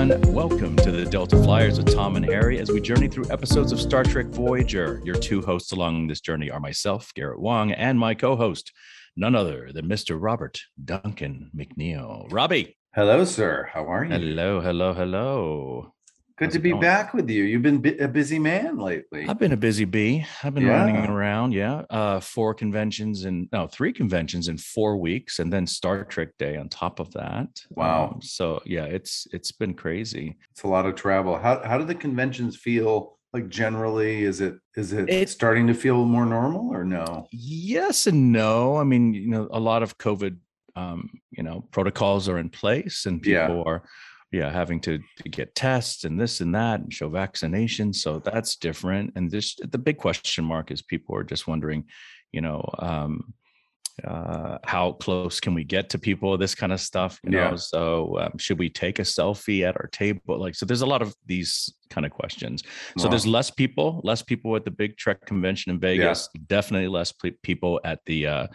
everyone. Welcome to the Delta Flyers with Tom and Harry as we journey through episodes of Star Trek Voyager. Your two hosts along this journey are myself, Garrett Wang, and my co host, none other than Mr. Robert Duncan McNeill. Robbie. Hello, sir. How are you? Hello, hello, hello. Good How's to be going? back with you. You've been a busy man lately. I've been a busy bee. I've been Yeah. running around. Yeah. Uh, four conventions and no, three conventions in four weeks, and then Star Trek Day on top of that. Wow. Um, so yeah, it's it's been crazy. It's a lot of travel. How how do the conventions feel? Like generally, is it is it, It- starting to feel more normal or no? Yes and no. I mean, you know, a lot of COVID, um, you know, protocols are in place, and Yeah. people are, yeah, having to, to get tests and this and that and show vaccinations. So that's different. And this, the big question mark is people are just wondering, you know, um, uh, how close can we get to people? This kind of stuff, you Yeah. know. So um, should we take a selfie at our table? Like, so there's a lot of these kind of questions. So there's less people, less people at the big Trek convention in Vegas. Definitely less pe- people at the uh,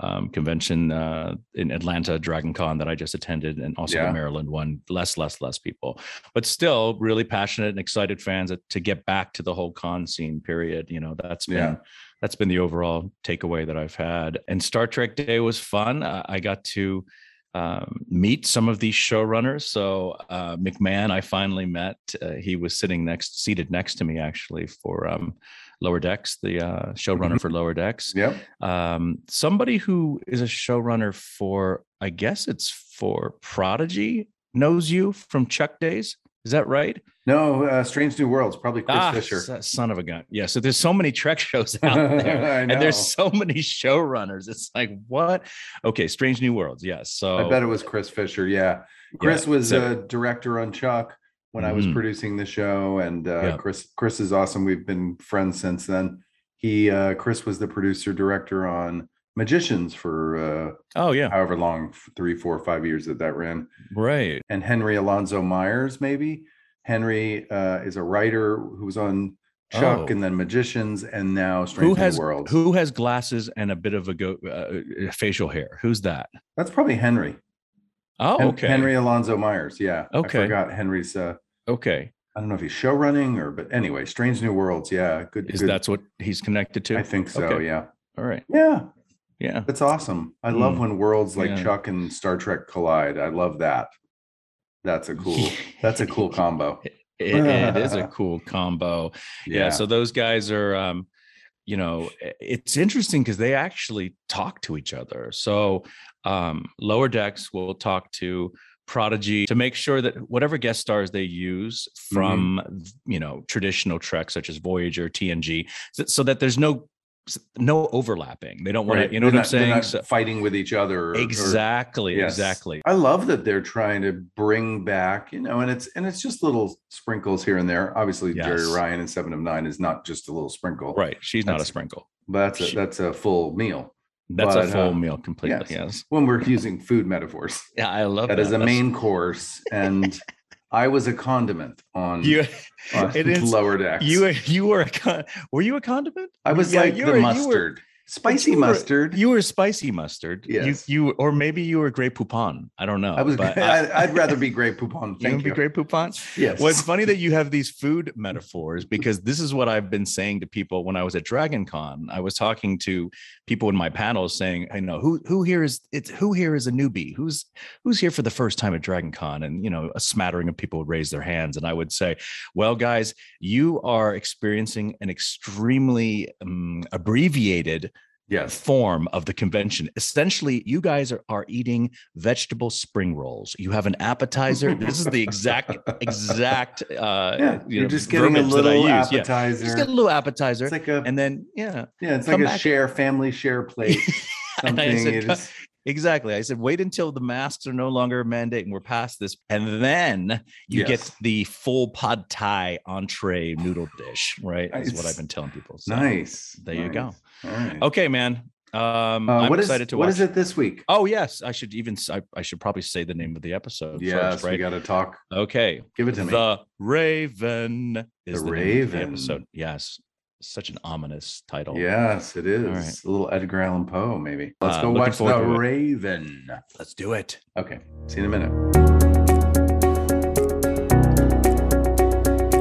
um, convention uh, in Atlanta, Dragon Con that I just attended, and also Yeah. the Maryland one. Less, less, less people, but still really passionate and excited fans to get back to the whole con scene. Period. You know, that's been Yeah. that's been the overall takeaway that I've had. And Star Trek Day was fun. I got to um, meet some of these showrunners. So uh, McMahan, I finally met. Uh, he was sitting next, seated next to me actually for um, Lower Decks, the uh, showrunner for Lower Decks. Yep. Um, somebody who is a showrunner for, I guess it's for Prodigy, knows you from Chuck Days. Is that right? No, uh, Strange New Worlds, probably Chris ah, Fisher. son of a gun. Yeah. So there's so many Trek shows out there and there's so many showrunners. It's like what? Okay, Strange New Worlds. Yes. So I bet it was Chris Fisher. Yeah. Chris was so- a director on Chuck when I was Mhm. producing the show, and uh, Yeah. Chris Chris is awesome. We've been friends since then. He uh, Chris was the producer director on Magicians for uh, Oh yeah, however long, three, four, five years that that ran. right. And Henry Alonzo Myers, maybe Henry uh, is a writer who was on Chuck Oh. and then Magicians, and now Strange Who has Worlds. who has glasses and a bit of a go uh, facial hair? Who's that? That's probably Henry. Oh, okay. Henry Alonzo Myers. Yeah. Okay. I forgot Henry's. Uh, Okay. I don't know if he's show running or, but anyway, Strange New Worlds. Yeah, good. Is good. that's what he's connected to? I think so. Okay. Yeah, All right. yeah, Yeah. that's awesome. I love Mm. when worlds like Yeah. Chuck and Star Trek collide. I love that. That's a cool. that's a cool combo. It- it is a cool combo. yeah. so those guys are um you know it's interesting because they actually talk to each other so um lower decks will talk to prodigy to make sure that whatever guest stars they use from you know traditional trek such as voyager tng so, so that there's no no overlapping they don't want Right. to you know They're what i'm saying not So- fighting with each other. or- or- exactly Yes. exactly I love that they're trying to bring back, you know, and it's and it's just little sprinkles here and there. Obviously, Jeri Ryan in Seven of Nine is not just a little sprinkle, right she's not a sprinkle But that's a, that's a full meal. That's But, a full uh, meal completely yes. yes When we're using food metaphors, yeah i love that that is a That's- main course, and I was a condiment on, you on it is- lower decks. You were you were a con- were you a condiment? I was Yeah, like the were- mustard, spicy you were- mustard. You were spicy mustard. Yes. You you or maybe you were Grey Poupon. I don't know. I was. but I, I'd rather be Grey Poupon. you Thank would you. be Grey Poupon. Yes. Well, it's funny that you have these food metaphors because this is what I've been saying to people when I was at Dragon Con. I was talking to people in my panels saying, I know who who here is it's who here is a newbie? Who's who's here for the first time at Dragon Con? And you know, a smattering of people would raise their hands. And I would say, Well, guys, you are experiencing an extremely um, abbreviated yes. form of the convention. Essentially, you guys are, are eating vegetable spring rolls. You have an appetizer. this is the exact exact uh Yeah. you You're know, just getting a verbiage that I little use. Yeah. appetizer. Just get a little appetizer. It's like a and then yeah. yeah. It's like a back- share family share plate. And I Something. said, you just- exactly. I said, wait until the masks are no longer a mandate and we're past this. And then you Yes. get the full pad thai entree noodle dish, right? That's what I've been telling people. So nice. there you go. Right. Okay, man. Um Uh, I'm what is excited to watch. is it this week? Oh yes, I should even I should probably say the name of the episode yes, first, we got to talk. okay. Give it to me. The Raven is The the, of the Raven. episode. Yes. Such an ominous title. Yes, it is. right. A little Edgar Allan Poe, maybe. Let's Uh, go watch The to it. Raven. Let's do it. Okay. See you in a minute.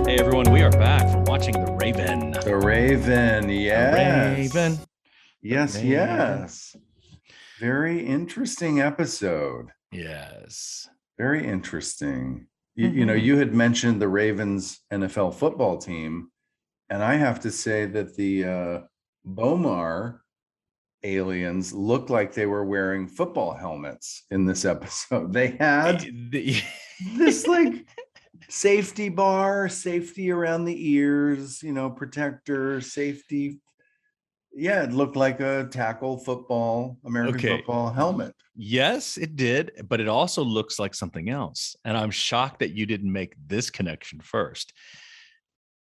Hey everyone. We are back from watching The Raven. The Raven, yes. The Raven. Yes, Raven. yes. Very interesting episode. Yes. Very interesting. You, you know, Mhm. you had mentioned the Ravens NFL football team, and I have to say that the uh, B'omar aliens looked like they were wearing football helmets in this episode. They had The- this like safety bar, safety around the ears, you know, protector, safety. Yeah, it looked like a tackle football, American Okay. football helmet. yes, it did, but it also looks like something else. And I'm shocked that you didn't make this connection first.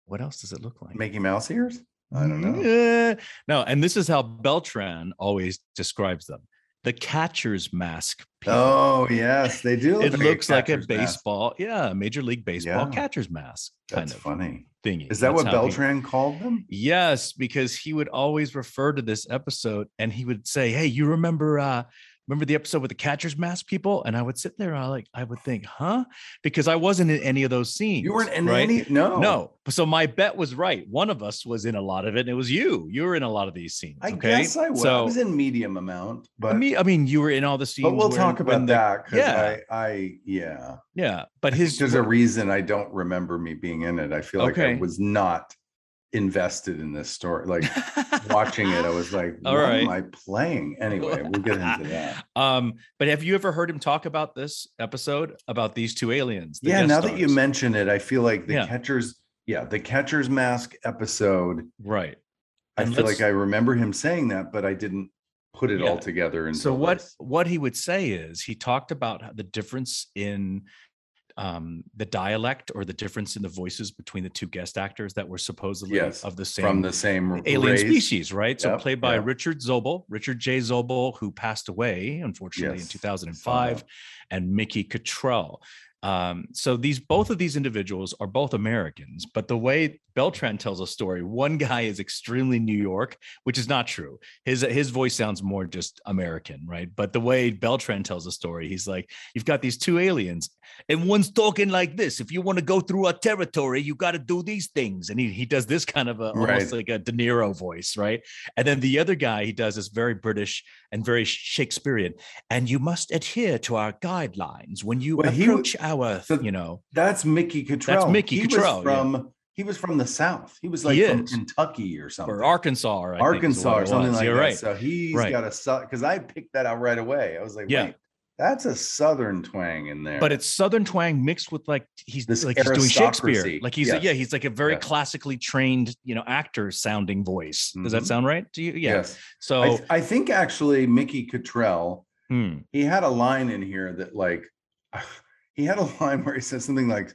What else does it look like? Mickey Mouse ears? I don't know. Eh, no, and this is how Beltran always describes them. The catcher's mask. people. Oh, yes, they do. it look looks like a catcher's mask. baseball, yeah, major league baseball Yeah. catcher's mask kind That's of funny. thingy. Is that That's what how he- Beltran called them? Yes, because he would always refer to this episode and he would say, Hey, you remember uh remember the episode with the catcher's mask people? And I would sit there and I like I would think, huh? Because I wasn't in any of those scenes. You weren't in right? any? No. No. So my bet was right. One of us was in a lot of it, and it was you. You were in a lot of these scenes. I okay. guess I was. I was in medium amount, but I mean, I mean, you were in all the scenes. but we'll where- talk about the- that. yeah. I, I yeah. Yeah, but his there's a reason I don't remember me being in it. I feel like I was not invested in this story. Like watching it, I was like, All what right. am I playing? Anyway, we'll get into that. um, but have you ever heard him talk about this episode about these two aliens? the Yeah, now that you mention it, I feel like the Yeah. catcher's yeah, the catcher's mask episode. right. I And feel like I remember him saying that, but I didn't put it all Yeah. together. so what this. what he would say is he talked about the difference in um the dialect or the difference in the voices between the two guest actors that were supposedly Yes, of the same from the same alien race? species right so Yep, played by yep. richard zobel richard j zobel who passed away unfortunately in Yes, 2005 that. and mickey Cottrell. Um so these both of these individuals are both americans but the way beltran tells a story one guy is extremely new york which is not true. His his voice sounds more just american right? But the way beltran tells a story he's like you've got these two aliens and one's talking like this. If you want to go through our territory you got to do these things. And he, he does this kind of a almost like a de niro voice right? And then the other guy he does this very british and very shakespearean and you must adhere to our guidelines when you Well, approach our so you know That's Mickey Cottrell. Mickey he Cottrell, Was yeah. from he was from the South. He was like He from is. Kentucky or something. or arkansas or Arkansas or something like You're that. right So he's Right. got a because I picked that out right away. I was like, Yeah. wait, that's a southern twang in there. but it's southern twang mixed with like he's This like he's doing Shakespeare. Like he's Yes. yeah, he's like a very Yes. classically trained, you know, actor sounding voice. Does that Mhm. sound right to you? Yeah. yes. So I, th- I think actually Mickey Cottrell, hmm, he had a line in here that like he had a line where he said something like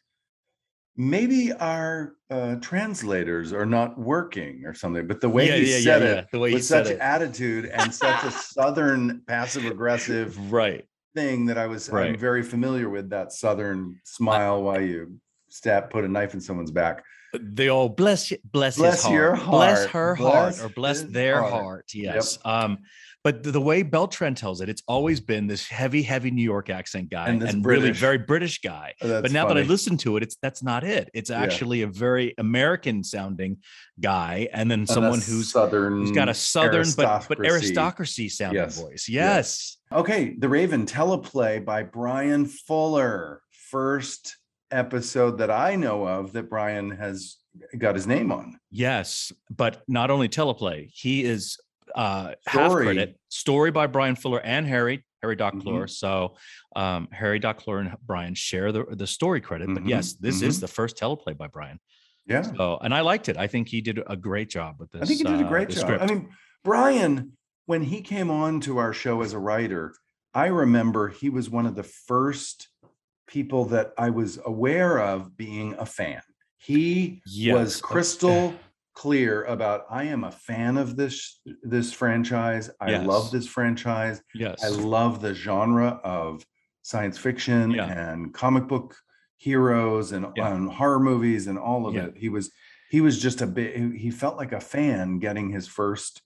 maybe our uh, translators are not working or something but the way yeah, he yeah, said yeah, it. The way he with such it. attitude and such a southern passive aggressive Right. Thing that I was I'm very familiar with that southern smile while you stab put a knife in someone's back. They all bless you, bless, Bless his your heart, bless her bless heart, or bless their heart. heart. Yes. Um, but the, the way Beltran tells it, it's always mm-hmm. been this heavy, heavy New York accent guy And and, really very British guy. Oh, but now that I listen to it, it's that's not it. It's Yeah. actually a very American sounding guy, and then And someone who's southern who's got a southern but but aristocracy. aristocracy sounding Yes. voice. Yes. Yes. Okay, The Raven teleplay by Bryan Fuller. First episode that I know of that Bryan has got his name on. Yes, but not only teleplay, he is uh half credit story by Bryan Fuller and Harry Harry Mm-hmm. Doc Kloor. So um Harry Doc Kloor and Bryan share the the story credit. But Mhm, yes, this is mhm. the first teleplay by Bryan. Yeah. So and I liked it. I think he did a great job with this. I think he did a uh, great the job. script. I mean, Bryan, when he came on to our show as a writer, I remember he was one of the first people that I was aware of being a fan. He Yes. was crystal clear about I am a fan of this this franchise. I Yes. love this franchise. yes. I love the genre of science fiction Yeah. and comic book heroes and, Yeah. and horror movies and all of Yeah. it. He was he was just a bit he he felt like a fan getting his first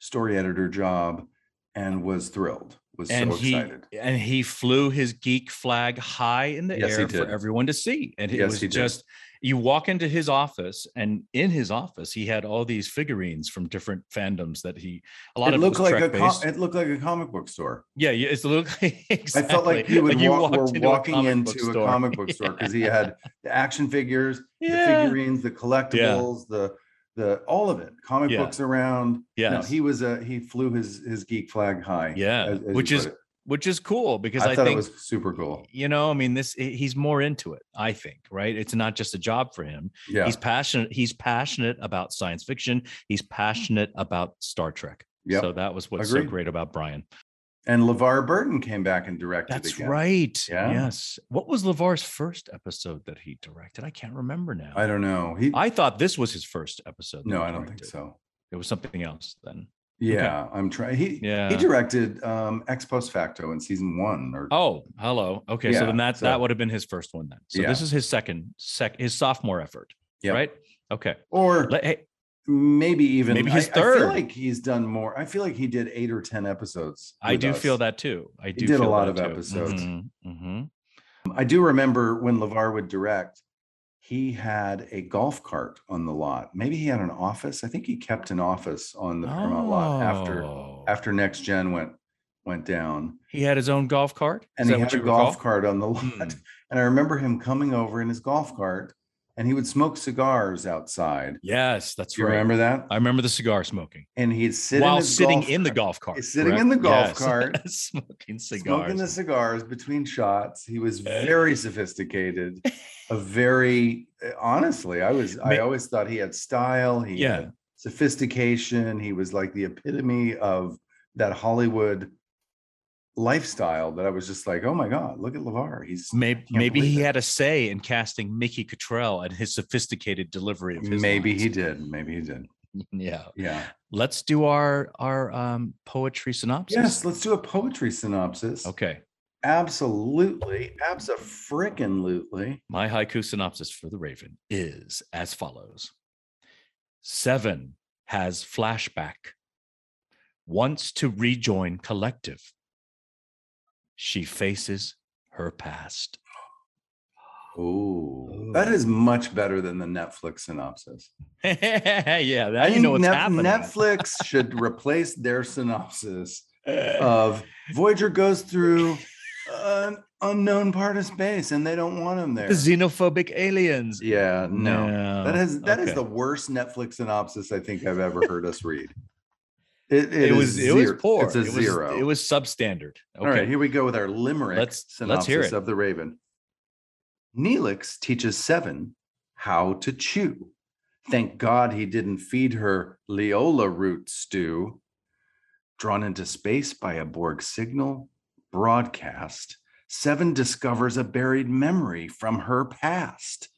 story editor job and was thrilled was and so he and he flew his geek flag high in the Yes, air for everyone to see and it Yes, was he just you walk into his office and in his office he had all these figurines from different fandoms that he a lot It of looked like a com- it looked like a comic book store. yeah yeah it's a little exactly. I felt like you would you walk, were into walking book into a comic book store because he had the action figures, the figurines, the collectibles, the the all of it, comic Yeah. books around. No, he was a he flew his his geek flag high. Yeah, as- as which is it. which is cool because I, i, thought think it was super cool. you know i mean this he's more into it i think right it's not just a job for him Yeah, he's passionate he's passionate about science fiction he's passionate about star trek Yep. so that was what's so great about bryan and LeVar Burton came back and directed that's again. right Yeah. yes what was levar's first episode that he directed i can't remember now I don't know. He I thought this was his first episode no, I don't think so. it was something else then Yeah, I'm trying. He yeah he directed um Ex Post Facto in season one or oh hello okay so then that so- that would have been his first one then so Yeah. this is his second sec his sophomore effort Yep. right okay or hey, maybe even Maybe his I, I feel like he's done more. I feel like he did eight or ten episodes. I do us. feel that too. I do. He did a lot of too. episodes. Mhm, mhm. I do remember when LeVar would direct, he had a golf cart on the lot. Maybe he had an office. I think he kept an office on the Paramount lot after Oh. after Next Gen went went down. he had his own golf cart, Is And he had a golf recall? cart on the lot. Hmm. And I remember him coming over in his golf cart and he would smoke cigars outside. Yes, that's you right. remember that? I remember the cigar smoking And he'd sit while in sitting in the golf cart. He's sitting in the golf Yes. cart, smoking cigars. smoking the cigars between shots. He was eh. very sophisticated, a very eh, honestly, I was I always thought he had style, he Yeah. had sophistication, he was like the epitome of that Hollywood lifestyle that I was just like, oh my God, look at LeVar. He's Maybe, maybe he had a say in casting Mickey Cottrell and his sophisticated delivery of his maybe lines. he did. Maybe he did. Yeah. Yeah. Let's do our our um poetry synopsis. Yes, let's do a poetry synopsis. Okay. Absolutely. Abso-frickin-lutely. My haiku synopsis for the Raven is as follows Seven has flashback, wants to rejoin collective. She faces her past. Ooh, that is much better than the Netflix synopsis. yeah, now I you think know what's Net- happening. Netflix should replace their synopsis of Voyager goes through an unknown part of space and they don't want him there. the xenophobic aliens. Yeah, no. That is that is Okay. the worst Netflix synopsis I think I've ever heard us read. It, It, is was it was poor. It's a it was, zero. It was substandard. Okay. All right, here we go with our limerick Let's- synopsis let's it. of the Raven. Neelix teaches Seven how to chew. Thank God he didn't feed her Leola root stew. Drawn into space by a Borg signal broadcast, Seven discovers a buried memory from her past.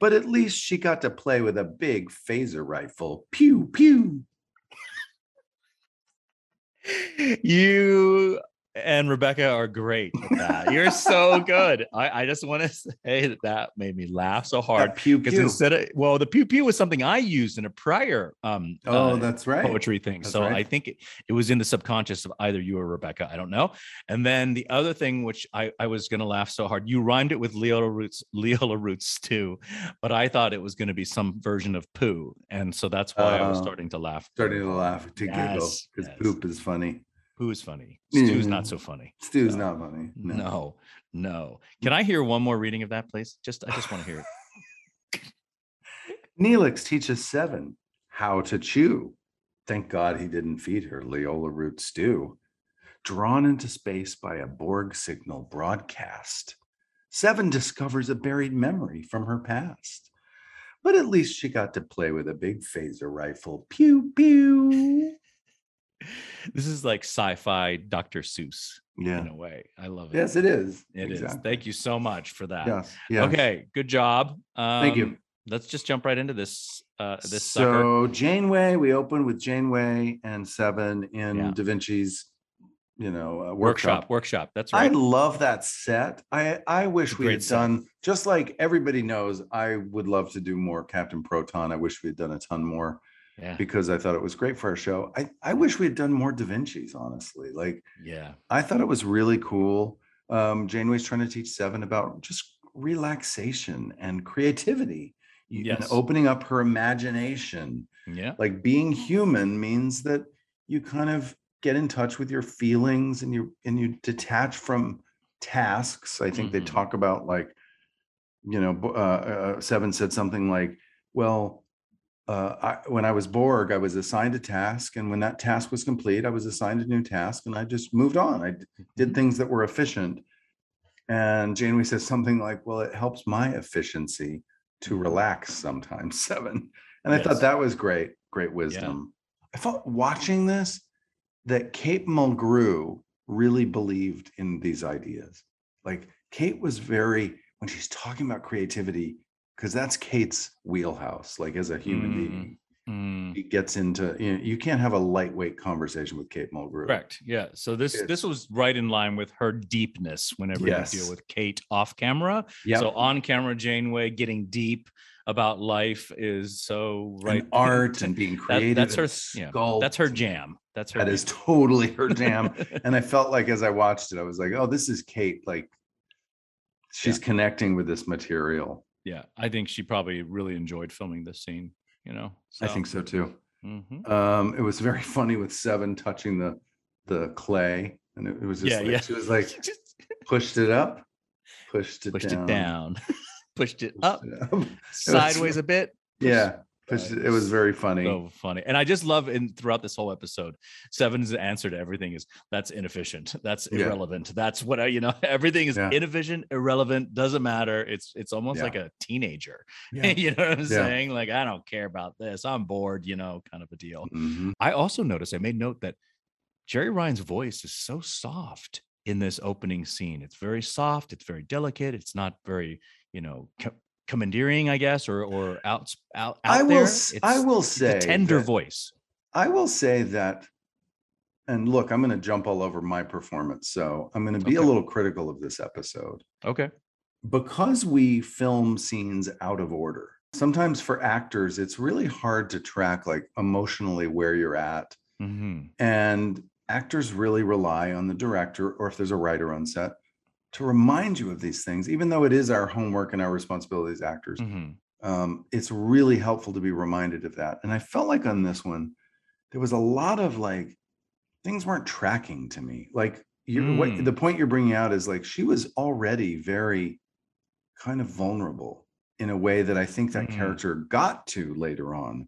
But at least she got to play with a big phaser rifle. Pew, pew. You and Rebecca are great at that. You're so good. I, I just want to say that that made me laugh so hard because instead of well, the pew pew was something I used in a prior um Oh, uh, that's right. poetry thing. That's so right. I think it, it was in the subconscious of either you or Rebecca. I don't know. And then the other thing, which I, I was gonna laugh so hard, you rhymed it with Leola roots, Leola roots too, but I thought it was gonna be some version of poo, and so that's why I was Oh. starting to laugh. Starting to laugh to giggle because yes. poop is funny. Poo is funny. Stew's Mm. not so funny. Stew's No. not funny. No, no. Can I hear one more reading of that, please? Just I just want to hear it. Neelix teaches Seven how to chew. Thank God he didn't feed her Leola root stew. Drawn into space by a Borg signal broadcast, Seven discovers a buried memory from her past. But at least she got to play with a big phaser rifle. Pew, pew. This is like sci-fi Dr. Seuss Yeah. in a way. I love it. Yes, it is. It is. Exactly. Thank you so much for that. Yes. yes. Okay, good job. Um, Thank you. Let's just jump right into this. Uh, this sucker. so Janeway, we open with Janeway and Seven in Yeah. Da Vinci's, you know, uh, Workshop, workshop. workshop. That's right. I love that set. I I wish we had set. done just like everybody knows. I would love to do more Captain Proton. I wish we had done a ton more. Yeah. because I thought it was great for our show. I, I wish we had done more Da Vinci's, honestly. Like Yeah. I thought it was really cool. Um, Janeway's trying to teach Seven about just relaxation and creativity you- and opening up her imagination. Yeah. Like being human means that you kind of get in touch with your feelings and you and you detach from tasks. I think they Mhm. talk about like, you know, uh, uh, Seven said something like, "Well, uh, I, when I was Borg, I was assigned a task, and when that task was complete, I was assigned a new task, and I just moved on. I d- did things that were efficient." And Janeway says something like, "Well, it helps my efficiency to Mhm. relax sometimes." Seven, and I Yes. thought that was great, great wisdom. I felt watching this that Kate Mulgrew really believed in these ideas. Like Kate was very when she's talking about creativity, because that's Kate's wheelhouse. Like as a human Mm. being, Mm. he gets into you, know, you can't have a lightweight conversation with Kate Mulgrew. Correct. Yeah. So this It's- this was right in line with her deepness whenever Yes. you deal with Kate off camera. Yeah. So on camera, Janeway getting deep about life is so right. and art and being creative. that's her. Yeah. That's her jam. That's her. That is jam. totally her jam. and I felt like as I watched it, I was like, oh, this is Kate. Like she's connecting with this material. Yeah. I think she probably really enjoyed filming this scene. You know. I think so too. mhm. Um, it was very funny with Seven touching the the clay, and it, it was just Yeah. like, Yeah. she was like pushed it up, pushed it pushed down, it down, pushed it pushed up, it up. sideways a bit. pushed- Yeah, it, was very funny. so funny and i just love in throughout this whole episode seven's answer to everything is that's inefficient that's Yeah. irrelevant that's what I, you know everything is Yeah. inefficient irrelevant doesn't matter it's it's almost Yeah. like a teenager Yeah. you know what i'm Yeah. saying like i don't care about this i'm bored you know kind of a deal Mhm. i also noticed i made note that jeri ryan's voice is so soft in this opening scene it's very soft it's very delicate it's not very you know commandeering i guess or or out out, out I will. there. s- I It's- will it's say tender that- voice. I will say that, and look, I'm going to jump all over my performance, so I'm going to be a little critical of this episode. Okay. because we film scenes out of order sometimes for actors it's really hard to track like emotionally where you're at hmm and actors really rely on the director or if there's a writer on set to remind you of these things even though it is our homework and our responsibility as actors hmm um, it's really helpful to be reminded of that and i felt like on this one there was a lot of like things weren't tracking to me like you what Mm. the point you're bringing out is like she was already very kind of vulnerable in a way that i think that Mm. character got to later on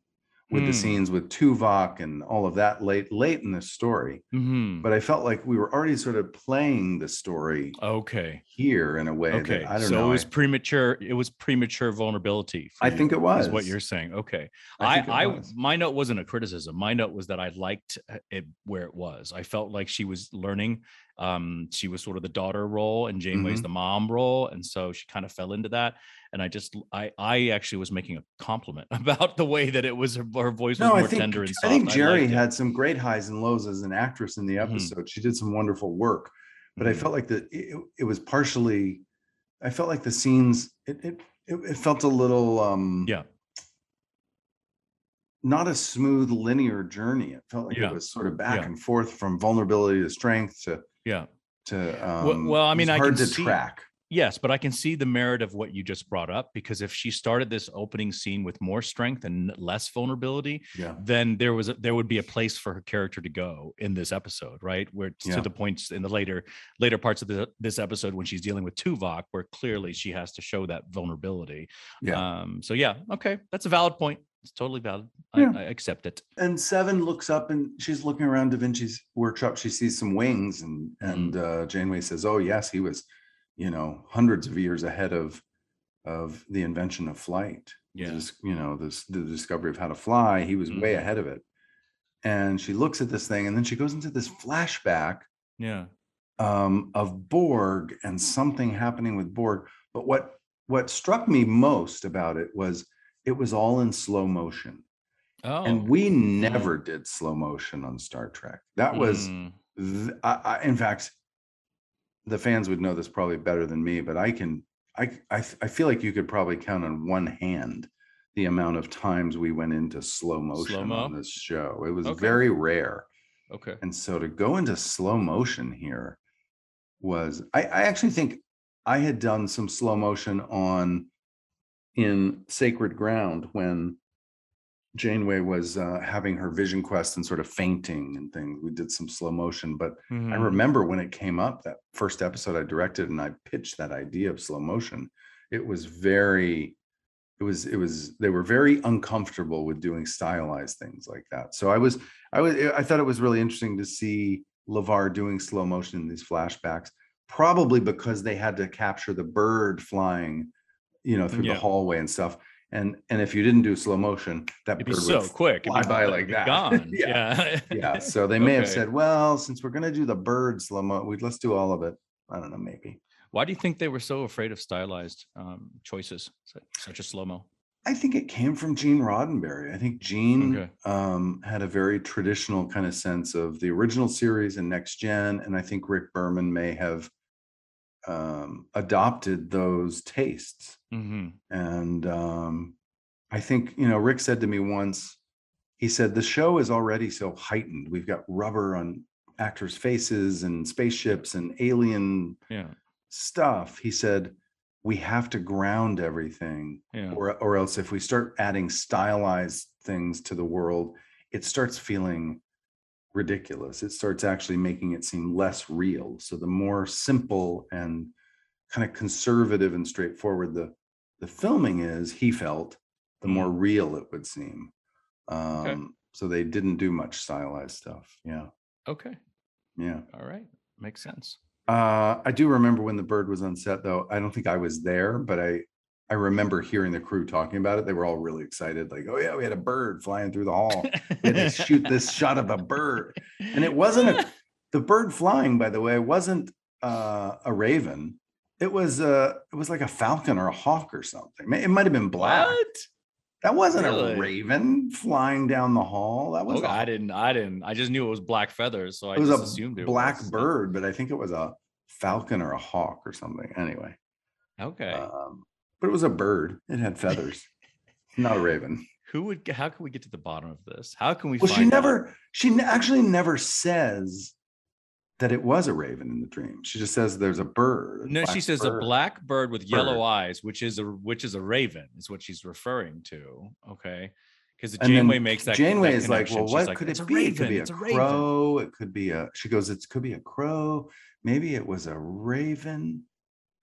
with the Mm. scenes with tuvok and all of that late late in the story hmm but i felt like we were already sort of playing the story Okay. here in a way Okay. that i don't so know it was I- premature. It was premature vulnerability. I you, think it Is what you're saying. Okay. I I, I, my note wasn't a criticism. My note was that I liked uh, it where it was. I felt like she was learning. Um, she was sort of the daughter role, and Janeway's Mhm. the mom role, and so she kind of fell into that. And I just, I, I actually was making a compliment about the way that it was. Her, her voice was No, more I think tender and soft. I think Jeri it. had some great highs and lows as an actress in the Mhm. episode. She did some wonderful work, but I Mhm. felt like that it, it was partially. I felt like the scenes it it it, it felt a little um Yeah. not a smooth linear journey. It felt like Yeah. it was sort of back Yeah. and forth from vulnerability to strength to Yeah. to um well, I it mean, I hard can to see- track. Yes, but I can see the merit of what you just brought up because if she started this opening scene with more strength and less vulnerability, Yeah. then there was a, there would be a place for her character to go in this episode, right? Where it's Yeah. to the points in the later later parts of the, this episode when she's dealing with Tuvok, where clearly she has to show that vulnerability. Yeah. Um. So yeah, okay, that's a valid point. It's totally valid. Yeah. I, I accept it. and Seven looks up and she's looking around Da Vinci's workshop. She sees some wings, and and uh, Janeway says, "Oh yes, he was, you know, hundreds of years ahead of of the invention of flight. Yeah. Just, you know, this the discovery of how to fly. He was way Mhm. ahead of it." And she looks at this thing, and then she goes into this flashback Yeah. um, of Borg and something happening with Borg. But what what struck me most about it was it was all in slow motion. Oh. And we never did slow motion on Star Trek. That was, Mm. th- I, I, in fact, the fans would know this probably better than me, but I can, I, I, I feel like you could probably count on one hand the amount of times we went into slow motion Slow-mo? on this show. It was Okay. very rare. Okay. And so to go into slow motion here was I, I actually think I had done some slow motion on in Sacred Ground when Janeway was uh, having her vision quest and sort of fainting and things. We did some slow motion, but I Mhm. remember when it came up that first episode I directed and I pitched that idea of slow motion. It was very, it was, it was, they were very uncomfortable with doing stylized things like that. So I was, I was, I thought it was really interesting to see LeVar doing slow motion in these flashbacks, probably because they had to capture the bird flying, you know, through Yeah. the hallway and stuff. And and if you didn't do slow motion, that It'd be so would quick. It'd fly be- by it'd like that. Gone. Yeah. yeah. yeah so they may have said well since we're going to do the bird slow mo we let's do all of it i don't know maybe Why do you think they were so afraid of stylized um, choices, such as slow mo? i think it came from gene roddenberry i think gene Okay. um, had a very traditional kind of sense of the original series and next gen and i think rick berman may have um, adopted those tastes hmm and um, i think you know rick said to me once he said the show is already so heightened we've got rubber on actors faces and spaceships and alien Yeah. stuff he said we have to ground everything Yeah. or, or else if we start adding stylized things to the world it starts feeling ridiculous it starts actually making it seem less real so the more simple and kind of conservative and straightforward the the filming is he felt the more real it would seem um so they didn't do much stylized stuff yeah Okay. yeah All right. Makes sense. uh, I do remember when the bird was on set, though. I don't think I was there, but I I remember hearing the crew talking about it. They were all really excited, like, "Oh yeah, we had a bird flying through the hall. We had to shoot this shot of a bird." And it wasn't a the bird flying, by the way, wasn't uh, a raven. It was uh it was like a falcon or a hawk or something. It might have been black. What? That wasn't Really? a raven flying down the hall. That was Okay, a, I didn't. I didn't. I just knew it was black feathers, so I assumed it was a assumed it black was. bird, but I think it was a falcon or a hawk or something. Anyway. Okay. Um, but it was a bird. It had feathers. Not a raven. Who would? How can we get to the bottom of this? How can we? Well, she find out? never. She actually never says that it was a raven in the dream. She just says there's a bird. a No, she says a black bird with yellow eyes, which is a which is a raven, is what she's referring to. Okay, because Janeway makes that. Janeway that is like, well, She's what like, could "It's it a be? it could be a raven." crow. It could be a. She goes, it could be a crow. Maybe it was a raven.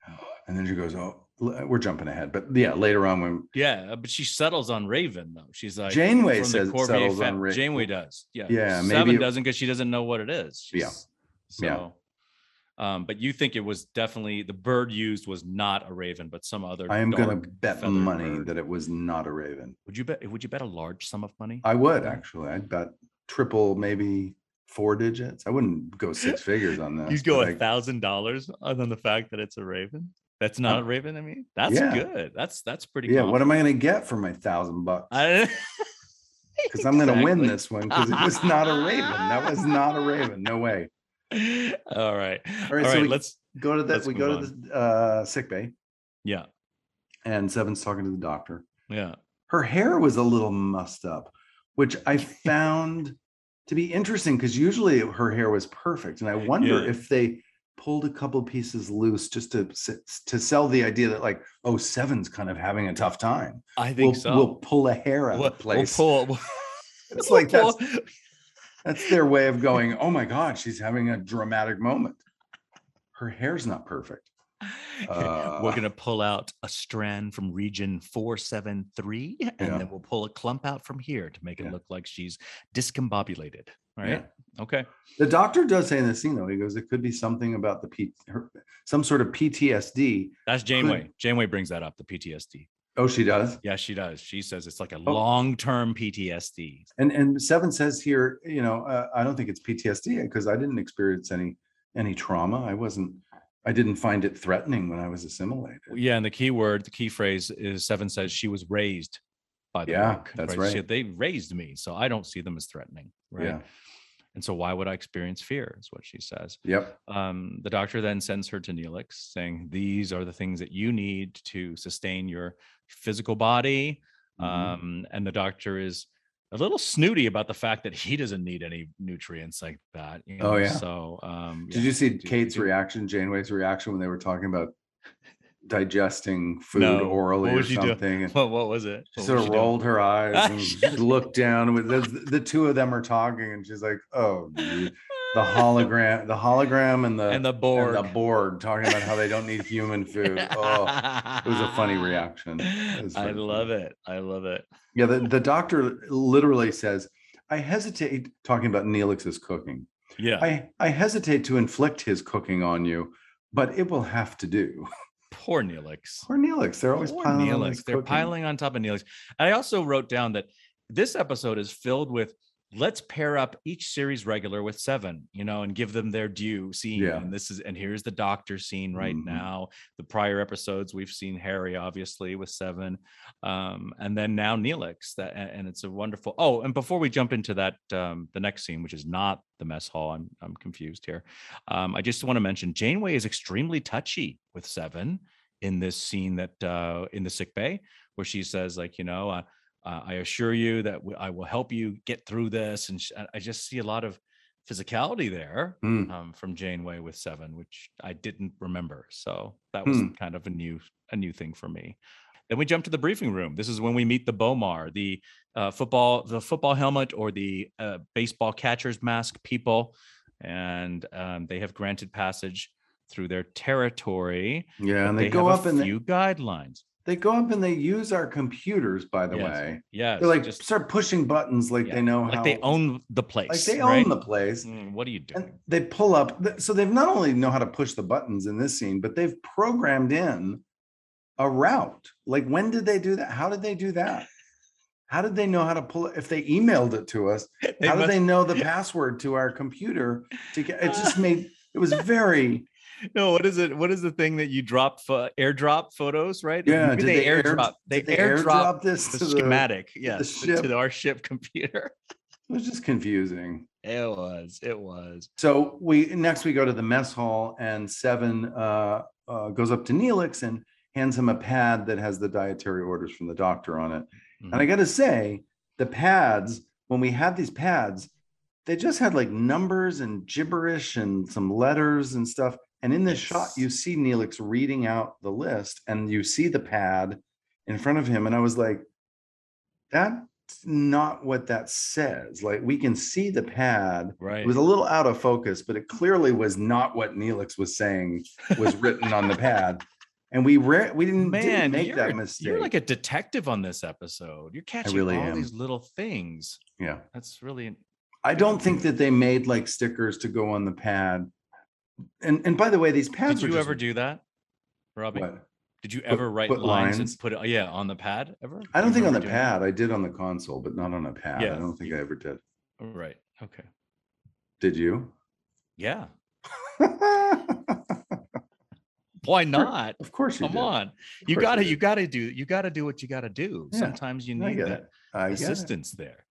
Oh, and then she goes, oh, we're jumping ahead. But yeah, later on when Yeah, uh, but she settles on Raven though. She's like Janeway from the says settles fam- on Ra- Janeway does. Yeah. Yeah, Seven it- doesn't because she doesn't know what it is. Yeah, She's- yeah. So, um, but you think it was definitely the bird used was not a raven, but some other. I am going to bet money bird. that it was not a raven. Would you bet? Would you bet a large sum of money? I would actually. I'd bet triple, maybe four digits. I wouldn't go six figures on that. You'd go a thousand dollars on the fact that it's a raven. That's not a raven. I mean, that's yeah. good. That's that's pretty. yeah. What am I going to get for my thousand bucks? Because I'm going to win this one because it was not a raven. That was not a raven. No way. All right. All right. All so right. let's. go to the let's we go move to the uh, sick bay, Yeah. and Seven's talking to the doctor. Yeah. Her hair was a little mussed up, which I found to be interesting because usually her hair was perfect, and I wonder Yeah. if they pulled a couple pieces loose just to to sell the idea that like oh Seven's kind of having a tough time. I think We'll, so. we'll pull a hair out We'll- of place. We'll pull, It's like that's that's their way of going. Oh my God, she's having a dramatic moment. Her hair's not perfect. Uh, We're gonna pull out a strand from region 473, and Yeah. then we'll pull a clump out from here to make it Yeah. look like she's discombobulated. All right. Okay. The doctor does say in the scene though, he goes, it could be something about the P, her, some sort of PTSD. That's Janeway. Janeway brings that up, the PTSD. Oh, she does. Yeah, she does. She says it's like a Oh. long-term PTSD. And and seven says here, you know, uh, I don't think it's PTSD because I didn't experience any any trauma. I wasn't. I didn't find it threatening when I was assimilated. Yeah, and the key word, the key phrase is Seven says she was raised by the Yeah, work, that's She right. said, they raised me, so I don't see them as threatening, right? Yeah. And so why would I experience fear? Is what she says. Yep. Um, the doctor then sends her to Neelix, saying, "These are the things that you need to sustain your physical body, mm-hmm. um, and the doctor is a little snooty about the fact that he doesn't need any nutrients like that. You oh, know? Oh yeah. So, um, did yeah. you see Kate's reaction, Janeway's reaction when they were talking about digesting food no. orally or something? What, what was it? What she sort of rolled doing? her eyes and looked down. With the, the two of them are talking, and she's like, "Oh." Dude the hologram, the hologram, and the and the Borg, and the Borg, talking about how they don't need human food. Oh, it was a funny reaction. I love funny. it. I love it. Yeah, the, the doctor literally says, "I hesitate." Talking about Neelix's cooking. Yeah, I I hesitate to inflict his cooking on you, but it will have to do. Poor Neelix. Poor Neelix. They're always Poor piling Neelix. They're piling on top of Neelix. I also wrote down that this episode is filled with let's pair up each series regular with seven you know and give them their due scene yeah. and this is and here's the doctor scene right mm-hmm. now the prior episodes we've seen harry obviously with seven um, and then now neelix that and it's a wonderful oh and before we jump into that um, the next scene which is not the mess hall i'm, I'm confused here um, i just want to mention janeway is extremely touchy with seven in this scene that uh, in the sick bay where she says like you know uh, uh, I assure you that w- I will help you get through this. And sh- I just see a lot of physicality there mm. um, from Janeway with Seven, which I didn't remember. So that was mm. kind of a new a new thing for me. Then we jump to the briefing room. This is when we meet the B'omar, the uh, football the football helmet or the uh, baseball catcher's mask people, and um, they have granted passage through their territory. Yeah, and they, they go up in a few the- guidelines they go up and they use our computers, by the yes. way. Yeah. They like just start pushing buttons like yeah. they know like how they own the place. Like they right? own the place. Mm, what are you doing? And they pull up. So they've not only know how to push the buttons in this scene, but they've programmed in a route. Like when did they do that? How did they do that? How did they know how to pull it? If they emailed it to us, how must... did they know the password to our computer to get it just made it was very no, what is it? What is the thing that you drop fo- airdrop photos, right? Yeah, they, they airdrop. They, they airdrop, airdrop this the schematic, the, yeah, to, to our ship computer. It was just confusing. It was. It was. So we next we go to the mess hall, and Seven uh, uh, goes up to Neelix and hands him a pad that has the dietary orders from the doctor on it. Mm-hmm. And I got to say, the pads when we had these pads, they just had like numbers and gibberish and some letters and stuff. And in this shot, you see Neelix reading out the list and you see the pad in front of him. And I was like, that's not what that says. Like we can see the pad. Right. It was a little out of focus, but it clearly was not what Neelix was saying was written on the pad. And we re- we didn't, Man, didn't make that mistake. You're like a detective on this episode. You're catching really all am. these little things. Yeah. That's really I don't think that they made like stickers to go on the pad and and by the way, these pads. Did you ever do that, Robbie? What? Did you ever put, write put lines, lines, and put it? Yeah, on the pad ever? I don't think on the pad. That? I did on the console, but not on a pad. Yeah, I don't think I ever did. Right. Okay. Did you? Yeah. Why not? Of course you Come did. on. You gotta, you, you, gotta do, you gotta do what you gotta do. Yeah, Sometimes you need that assistance there.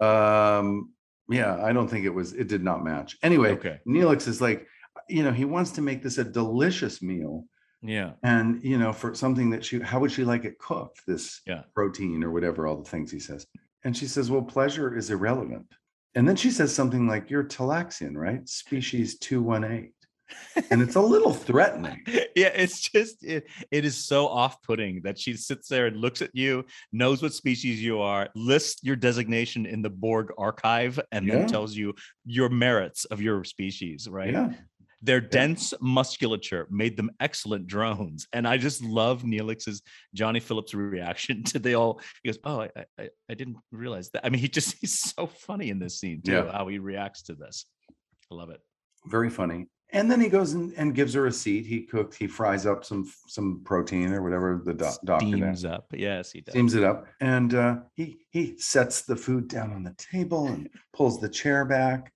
um, yeah, I don't think it was, it did not match. Anyway, okay. Neelix is like, you know, he wants to make this a delicious meal. Yeah. And, you know, for something that she, how would she like it cooked? This yeah. protein or whatever, all the things he says. And she says, well, pleasure is irrelevant. And then she says something like, you're Talaxian, right? Species 218 and it's a little threatening. Yeah, it's just it, it is so off-putting that she sits there and looks at you, knows what species you are, lists your designation in the Borg archive, and yeah. then tells you your merits of your species, right? Yeah. Their dense musculature made them excellent drones. And I just love Neelix's Johnny Phillips reaction to they all. He goes, Oh, I, I, I didn't realize that. I mean, he just he's so funny in this scene, too, yeah. how he reacts to this. I love it. Very funny and then he goes and, and gives her a seat. He cooks, he fries up some some protein or whatever the do- doctor steams up. Yes, he does. Steams it up, and uh, he he sets the food down on the table and pulls the chair back,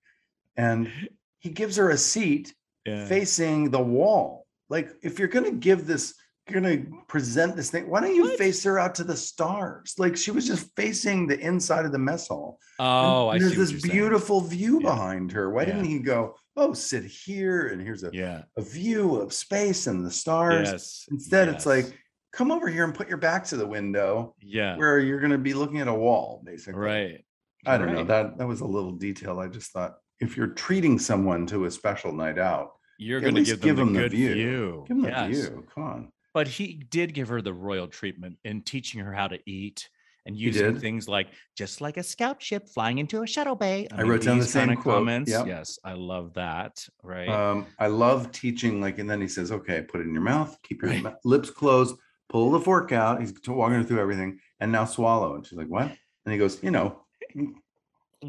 and he gives her a seat yeah. facing the wall. Like if you're gonna give this, gonna present this thing. Why don't you what? face her out to the stars? Like she was just facing the inside of the mess hall. Oh, and I there's this beautiful saying. view yeah. behind her. Why yeah. didn't he go? oh, sit here and here's a, yeah. a view of space and the stars. Yes. Instead, yes. it's like come over here and put your back to the window Yeah. where you're going to be looking at a wall, basically. Right. I don't know. That that was a little detail. I just thought if you're treating someone to a special night out, You're going to least give them give the 'em the good view. view. give them the view. Come on. But he did give her the royal treatment in teaching her how to eat and using things like just like a scout ship flying into a shuttle bay. I wrote down the same quote, comments. yep. Yes, I love that. Right. Um, I love teaching, like, and then he says, okay, put it in your mouth, keep your Right. lips closed, pull the fork out. He's walking her through everything, and now swallow. And she's like, what? And he goes, you know,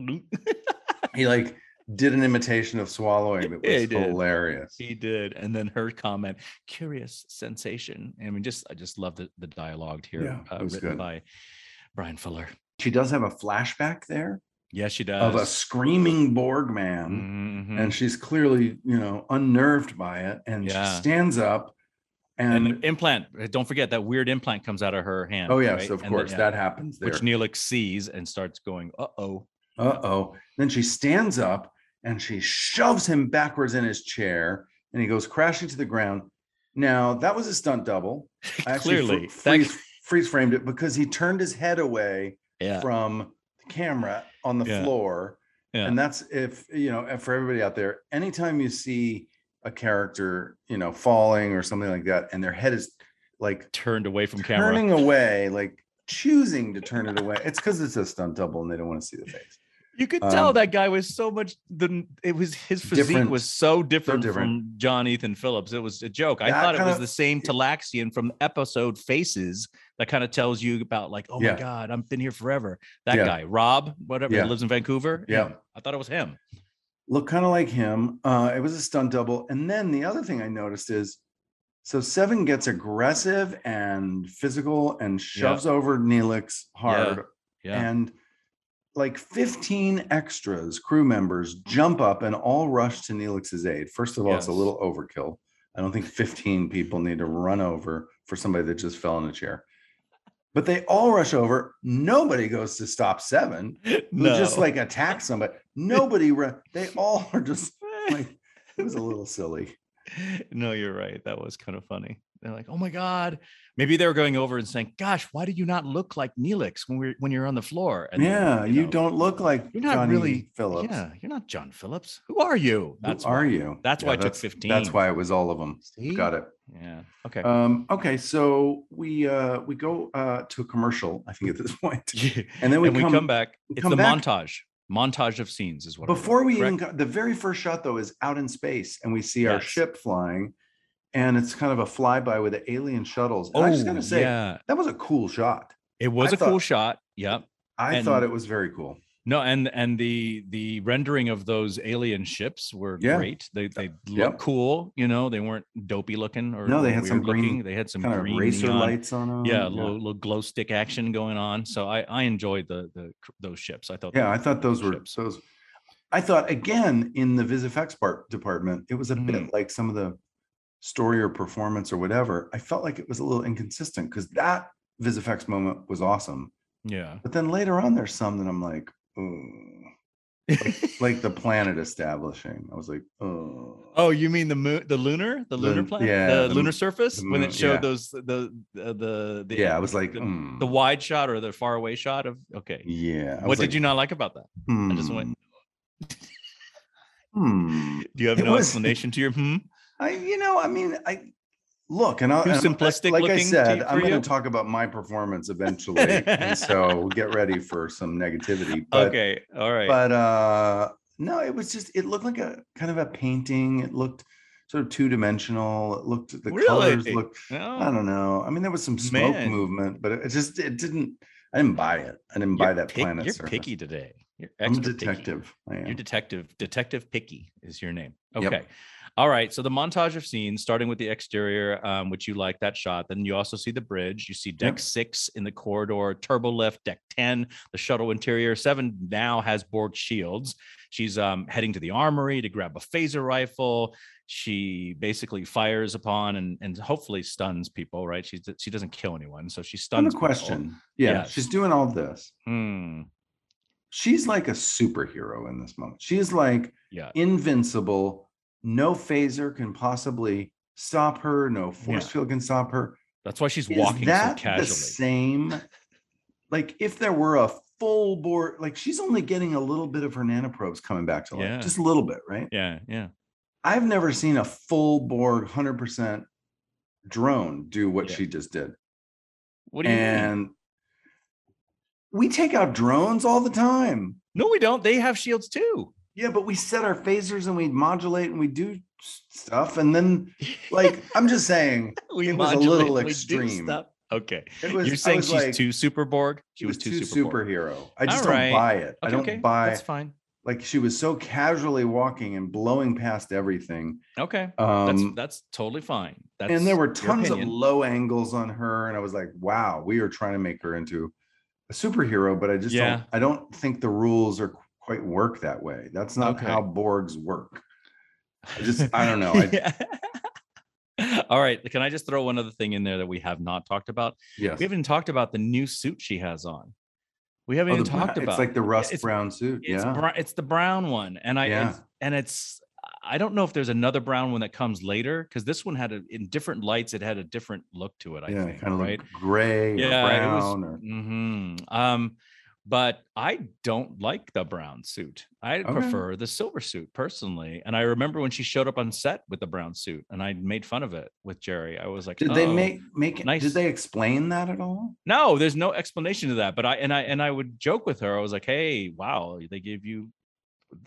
he like did an imitation of swallowing that Yeah, he was hilarious. he did. And then her comment, curious sensation. I mean, just I just love the, the dialogue here, Yeah, uh, written good. by Bryan Fuller. She does have a flashback there Yes, she does. of a screaming Borg man. Mhm, mhm. and she's clearly you know unnerved by it and Yeah. she stands up and, and, implant, uh, don't forget that weird implant comes out of her hand. oh yes right? of And course then- that happens there which Neelix sees and starts going, uh oh. uh-oh then she stands up and she shoves him backwards in his chair and he goes crashing to the ground now that was a stunt double i actually fr- Clearly. That- freeze, freeze framed it because he turned his head away yeah. from the camera on the Yeah. floor Yeah. and that's if you know for everybody out there anytime you see a character you know falling or something like that and their head is like turned away from camera. turning away like choosing to turn it away it's because it's a stunt double and they don't want to see the face You could tell Um, that guy was so much the it was his physique was so different, different. from John Ethan Phillips. It was a joke. I That thought it was kinda- the same Talaxian from episode Faces that kind of tells you about like, oh Yeah. my god, I've been here forever. That Yeah. guy, Rob, whatever, Yeah. he lives in Vancouver. Yeah. I thought it was him. look kind of like him uh it was a stunt double and then the other thing i noticed is so seven gets aggressive and physical and shoves over neelix hard Yeah. and like 15 extras crew members jump up and all rush to neelix's aid. First of all it's a little overkill. I don't think 15 people need to run over for somebody that just fell in a chair. But they all rush over. Nobody goes to stop seven who just like attack somebody. Nobody ru- they all are just like it was a little silly. No, you're right. That was kind of funny. They're like, oh my God. Maybe they were going over and saying, Gosh, why do you not look like Neelix when we're when you're on the floor? And then, yeah you, know, don't look like You're not Johnny really phillips Yeah, you're not John Phillips. Who are you? who are why. you that's Yeah, why I took 15. that's why it was all of them See? got it Yeah. Okay. Um, okay, so we uh we go uh to a commercial, I think at this point. And then we, and we come, come, back. we It's the back- montage. Montage of scenes is what. Before we even got the very first shot though is out in space and we see our ship flying and it's kind of a flyby with the alien shuttles. And I just gotta say Oh, yeah, that was a cool shot. it was I a cool shot. Yep. I And- thought it was very cool. No, and and the the rendering of those alien ships were Yeah. great. They they look Yep. cool. You know, they weren't dopey looking or No, they had some weird looking. green- They had some Kind of green racer neon- lights on them. Yeah, little, little glow stick action going on. So I I enjoyed the the those ships. I thought. Yeah, I thought those were ships. those. I thought again in the VisFX part department, it was a Mhm. bit like some of the story or performance or whatever. I felt like it was a little inconsistent because that VisFX moment was awesome, Yeah. but then later on, there's some that I'm like, oh, like the planet establishing. I was like, oh, Oh, you mean the moon, the lunar, the lunar planet, yeah, the, the lunar surface the when it showed yeah. those the the the, the yeah. I was like, the, mm, the wide shot or the far away shot of okay. yeah. What was did like, you not like about that? I just went. Hmm. Do you have It no was- explanation to your hmm? I, you know, I mean, I look, and, I, Too simplistic Like I said, I'm going to talk about my performance eventually, and so get ready for some negativity. But, okay, all right. but uh, no, it was just it looked like a kind of a painting. It looked sort of two dimensional. It looked the colors Really? looked. I don't know. I mean, there was some smoke Man. movement, but it just it didn't. I didn't buy it. I didn't buy you're that pick- planet You're surface. picky today. You're I'm a extra picky. detective. I am. You're detective. Detective Picky is your name. Yep. All right. So the montage of scenes, starting with the exterior, um, which you like that shot. Then you also see the bridge. You see deck Yep. six in the corridor, turbo lift, deck 10, the shuttle interior. Seven now has Borg shields. She's um, heading to the armory to grab a phaser rifle. She basically fires upon and, and hopefully stuns people, right? She's, she doesn't kill anyone. So she stuns people. question. Yeah, Yes. she's doing all this. Hmm. She's like a superhero in this moment. She is like Yeah. invincible. No phaser can possibly stop her. No force Yeah. field can stop her. That's why she's Is walking that so casually. the same? Like if there were a full board, like she's only getting a little bit of her nanoprobes coming back to life, Yeah. just a little bit, right? Yeah, yeah. I've never seen a full board, hundred percent drone do what Yeah. she just did. What do you mean? and we take out drones all the time. No, we don't. They have shields too. Yeah, but we set our phasers and we modulate and we do stuff. And then, like, I'm just saying, we It was a little extreme. Okay. it was. You're saying she's like, too super Borg? She was, was too too Borg. superhero. I just All don't buy it. I don't okay. buy That's fine. like she was so casually walking and blowing past everything. Okay. Um, That's that's totally fine. That's and there were tons of low angles on her, and I was like, "Wow, we are trying to make her into a superhero." But I just Yeah. don't. I don't think the rules are quite work that way. That's not Okay. how Borgs work. I just, I don't know. I, Yeah. All right. Can I just throw one other thing in there that we have not talked about? yes. We haven't talked about the new suit she has on. We haven't Oh, even talked about it's like the rust it's- brown suit. it's yeah. br- it's the brown one, and I Yeah. it's, and it's I don't know if there's another brown one that comes later because this one had a in different lights. It had a different look to it. I yeah. think, Kind of right? like gray Yeah, or it was- brown or hmm Um, but I don't like the brown suit. I Okay. prefer the silver suit personally. And I remember when she showed up on set with the brown suit, and I made fun of it with Jeri. I was like, did they "Oh." make make it nice. did they explain that at all? No, there's no explanation to that. But I and I and I would joke with her. I was like, "Hey, wow, they gave you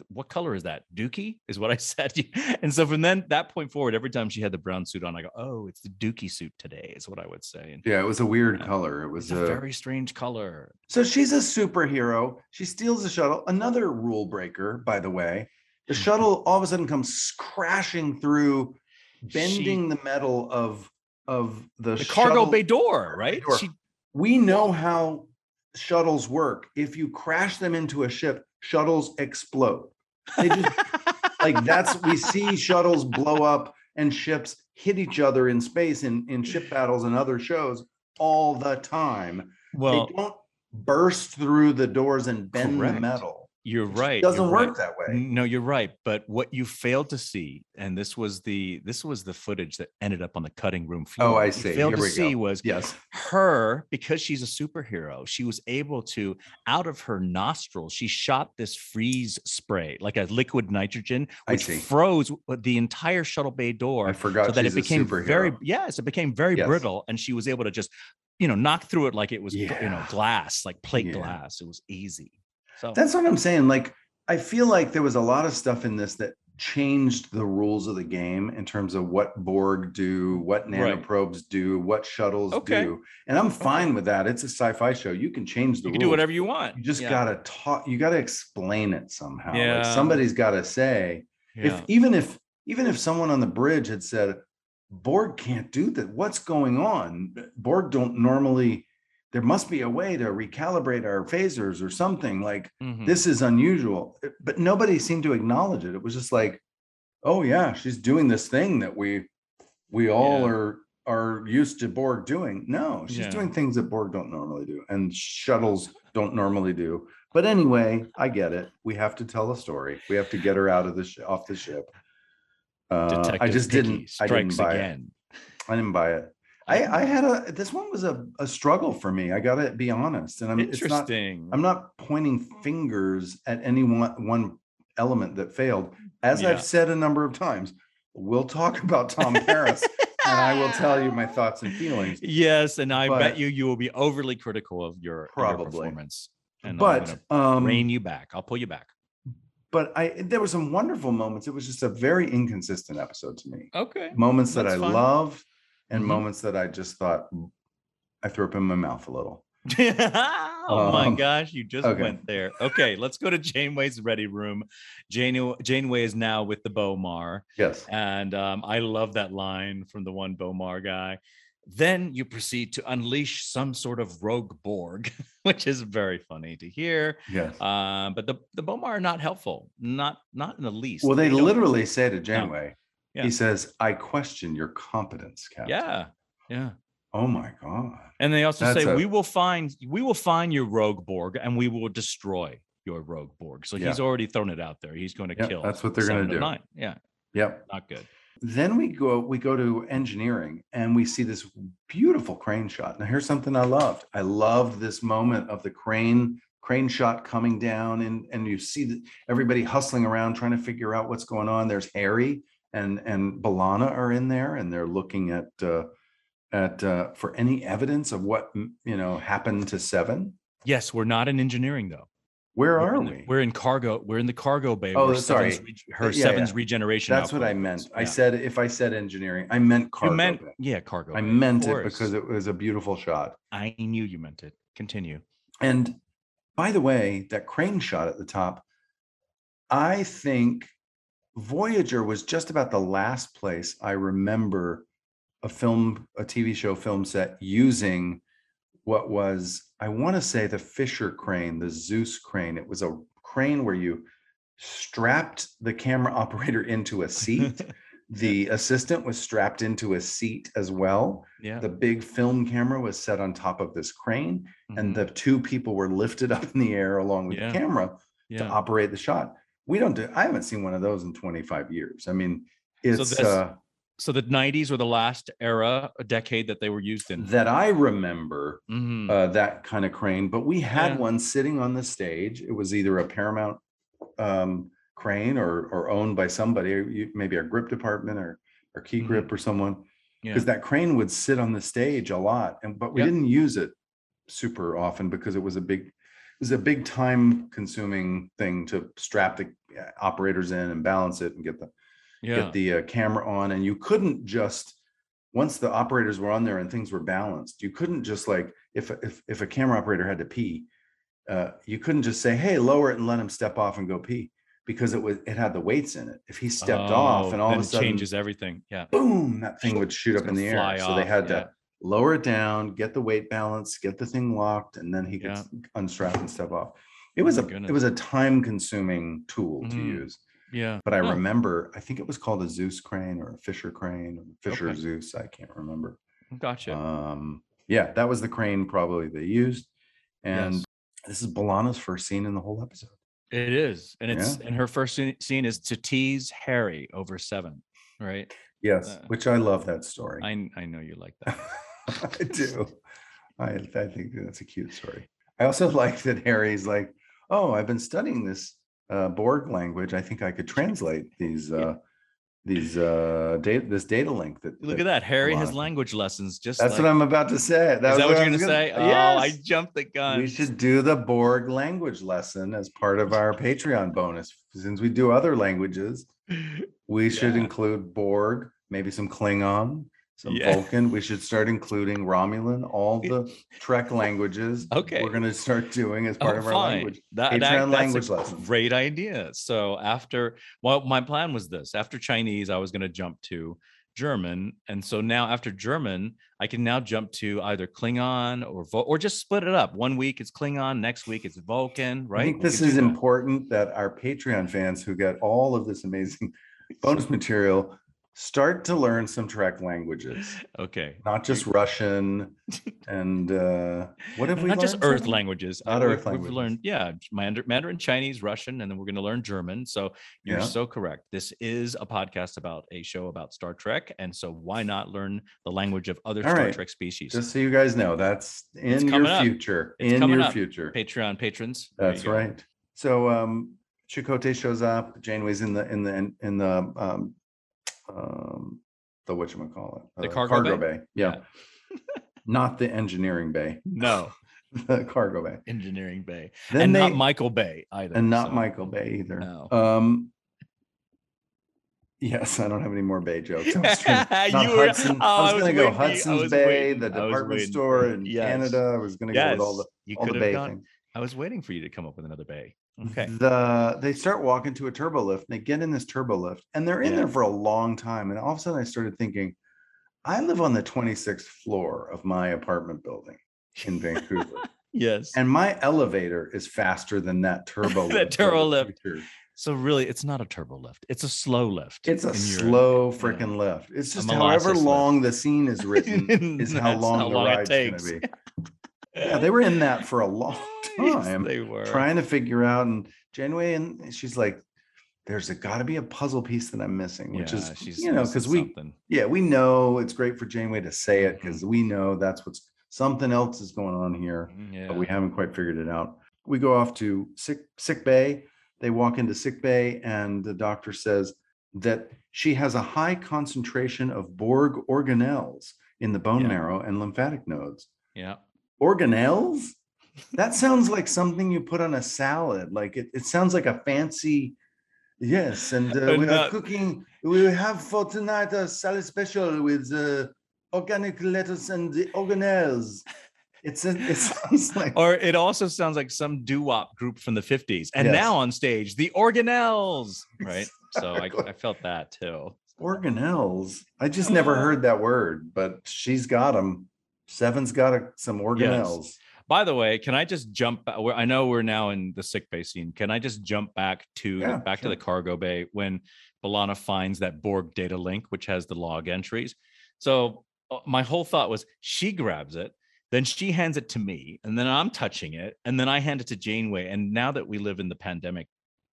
what color is that? Dookie is what I said." And so from then that point forward, every time she had the brown suit on, I go, "Oh, it's the Dookie suit today," is what I would say. And Yeah, it was a weird Yeah. color. It was a a very strange color. So she's a superhero. She steals the shuttle. Another rule breaker, by the way. The Mm-hmm. shuttle all of a sudden comes crashing through, bending the metal of of the, The cargo bay door, right? door. She We know how shuttles work. If you crash them into a ship, shuttles explode. They just like that's we see shuttles blow up and ships hit each other in space in in ship battles and other shows all the time well, they don't burst through the doors and bend the metal. You're right. It doesn't you're work right. that way. No, you're right. But what you failed to see, and this was the this was the footage that ended up on the cutting room oh, floor. Oh, I see. Failed Here to see go. was Yes. her because she's a superhero. She was able to out of her nostrils. She shot this freeze spray, like a liquid nitrogen, which froze the entire shuttle bay door I forgot so that it became very yes, it became very Yes. brittle, and she was able to just you know knock through it like it was you know glass, like plate Yeah. glass. It was easy. So That's what I'm saying. Like, I feel like there was a lot of stuff in this that changed the rules of the game in terms of what Borg do, what Right. nanoprobes do, what shuttles Okay. do. And I'm fine with that. It's a sci-fi show. You can change the you rules. can do whatever you want. You just Yeah. gotta talk, you gotta explain it somehow. Yeah. Like somebody's gotta say, Yeah. if even if even if someone on the bridge had said borg can't do that what's going on borg don't normally there must be a way to recalibrate our phasers or something like Mhm. this is unusual Uh, but nobody seemed to acknowledge it it was just like oh yeah she's doing this thing that we we all Yeah. are are used to borg doing no she's Yeah. doing things that borg don't normally do and shuttles don't normally do but anyway i get it we have to tell a story we have to get her out of the sh- off the ship uh, i just Picky didn't i didn't strikes buy it again. i didn't buy it i i had a this one was a, a struggle for me i gotta be honest and i'm it's not Interesting. I'm not pointing fingers at any one, one element that failed. As Yeah. I've said a number of times, we'll talk about Tom Paris and I will tell you my thoughts and feelings. Yes, and I But- bet you you will be overly critical of your, your performance. And But um rein you back. I'll pull you back. but I there were some wonderful moments. It was just a very inconsistent episode to me. Okay. Moments that That's I fine. loved and Mhm. moments that I just thought "Mm, I threw up in my mouth a little. oh my Um, gosh, you just okay. went there. Okay, let's go to Janeway's ready room. Jane, Janeway is now with the B'omar. Yes. And um, I love that line from the one B'omar guy. Then you proceed to unleash some sort of rogue Borg, which is very funny to hear. Yes. Um, but the the B'omar are not helpful, not not in the least. well, they don't- literally say to Janeway, Yeah. he says, I question your competence, Captain. yeah, yeah. Oh my God. And they also That's say a- we will find we will find your rogue Borg and we will destroy your rogue Borg. So he's already thrown it out there. He's going to Yeah, kill. that's what they're gonna do. Nine. Yeah, Yep. not good. Then we go we go to engineering and we see this beautiful crane shot. Now here's something I loved. I loved this moment of the crane crane shot coming down and and you see the, everybody hustling around trying to figure out what's going on. There's Harry and and B'Elanna are in there and they're looking at uh, at uh, for any evidence of what you know happened to Seven. Yes, we're not in engineering though. Where we're are the, we? we're in cargo. We're in the cargo bay. Oh, sorry. Seven's, her yeah, Seven's yeah. regeneration. That's what I meant. output. I said if I said engineering, I meant cargo. you meant bay. yeah cargo. I bay, meant it because it was a beautiful shot. I knew you meant it. Continue. And by the way, that crane shot at the top, I think Voyager was just about the last place I remember a film, a TV show film set using what was, I want to say the Fisher crane, the Zeus crane. It was a crane where you strapped the camera operator into a seat. the assistant was strapped into a seat as well. yeah. The big film camera was set on top of this crane and mhm, the two people were lifted up in the air along with Yeah. the camera to operate the shot. We don't do, I haven't seen one of those in 25 years. I mean, it's this- uh, So the 90s were the last era, a decade that they were used in. that I remember Mhm. uh, that kind of crane, but we had Yeah. one sitting on the stage. It was either a Paramount um, crane or or owned by somebody, maybe our grip department or or key Mhm. grip or someone. yeah. because that crane would sit on the stage a lot and but we Yep. didn't use it super often because it was a big it was a big time consuming thing to strap the uh, operators in and balance it and get the yeah. get the uh, camera on and you couldn't just once the operators were on there and things were balanced you couldn't just like if if if a camera operator had to pee uh, you couldn't just say hey lower it and let him step off and go pee because it was it had the weights in it if he stepped off Oh, and all of a sudden changes everything. Yeah. boom, that thing would shoot up in the air. fly So they had yeah. to lower it down, get the weight balance, get the thing locked, and then he could Yeah. unstrap and step off. It was my a it was a time consuming tool to Mhm. use. Yeah. But I remember, I think it was called a Zeus crane or a Fisher crane or Fisher Okay. Zeus. I can't remember. Gotcha. Um, yeah, that was the crane probably they used. And Yes. this is B'Elanna's first scene in the whole episode. It is, and it's and her first scene- scene is to tease Harry over seven, right? Yes, Uh, which I love that story. I I know you like that. I do. I, I think that's a cute story. I also like that Harry's like, oh, I've been studying this uh, Borg language. I think I could translate these uh, these uh, data this data link that. Look at that. Harry has language lessons. Just That's like, what I'm about to say. That is that what I you're was gonna say? Oh, Yes. I jumped the gun. we should do the Borg language lesson as part of our Patreon bonus. Since we do other languages, we should include Borg, maybe some Klingon, some Yeah. Vulcan. We should start including Romulan, all the Trek languages. Okay. We're going to start doing as part Oh, of our fine. language. That, Patreon that- that's language a lesson. great idea. So after, well, my plan was this: after Chinese, I was going to jump to German, and so now after German, I can now jump to either Klingon or Vul- or just split it up. One week it's Klingon, next week it's Vulcan. Right? I think this is that. important that our Patreon fans who get all of this amazing bonus material start to learn some Trek languages, Okay. not just Russian and uh, what have we Not just Earth languages. Not Earth we've- We've learned, yeah, Mandarin, Mandarin, Chinese, Russian, and then we're going to learn German. So you're Yeah. so correct. This is a podcast about a show about Star Trek, and so why not learn the language of other All Star right. Trek species? Just so you guys know, that's in your up. future. It's in coming your up. future. Patreon patrons. That's right. So um Chakotay shows up. Janeway's in the in the in the um um the what you call it The cargo bay? Yeah, not the engineering bay, No, the cargo bay. engineering bay, Then and they, not Michael Bay either. and not so- Michael Bay either. No. Um. Yes, I don't have any more Bay jokes. I was trying to- not were- Hudson. oh, I was, I was going to go waiting for you. I Hudson's Bay, waiting- the department store in. Yes. Canada. I was going to go Yes, with all the you all the Bay gone. things. I was waiting for you to come up with another bay. Okay. the they start walking to a turbo lift and they get in this turbo lift and they're in Yeah. there for a long time and all of a sudden i started thinking i live on the 26th floor of my apartment building in vancouver Yes. and my elevator is faster than that turbo That lift turbo lift. So really, it's not a turbo lift. It's a slow lift. it's a slow yeah. freaking lift it's just however lift. long the scene is written is how long how the long it ride's going takes. to be yeah they were in that for a long Yes, time they were. trying to figure out and Janeway and she's like there's a got to be a puzzle piece that I'm missing, which Yeah, is you know because we something. yeah we know it's great for Janeway to say it mm-hmm. because we know that's what's something else is going on here, Yeah. but we haven't quite figured it out. We go off to sick sick bay. They walk into sick bay, and the doctor says that she has a high concentration of Borg organelles in the bone Yeah. marrow and lymphatic nodes. yeah. Organelles? That sounds like something you put on a salad. Like it, it sounds like a fancy. Yes, and uh, we are cooking. We have for tonight a salad special with uh, organic lettuce and the organelles. It's a, it sounds like Or it also sounds like some doo-wop group from the 50s. And Yes. now on stage, the organelles. Right. So I, I felt that too. organelles. I just never heard that word, but she's got them. Seven's got a, some organelles. By the way, can I just jump? I know we're now in the sick bay scene. Can I just jump back to Yeah, back to the cargo bay when B'Elanna finds that Borg data link, which has the log entries? So uh, my whole thought was she grabs it, then she hands it to me, and then I'm touching it, and then I hand it to Janeway. And now that we live in the pandemic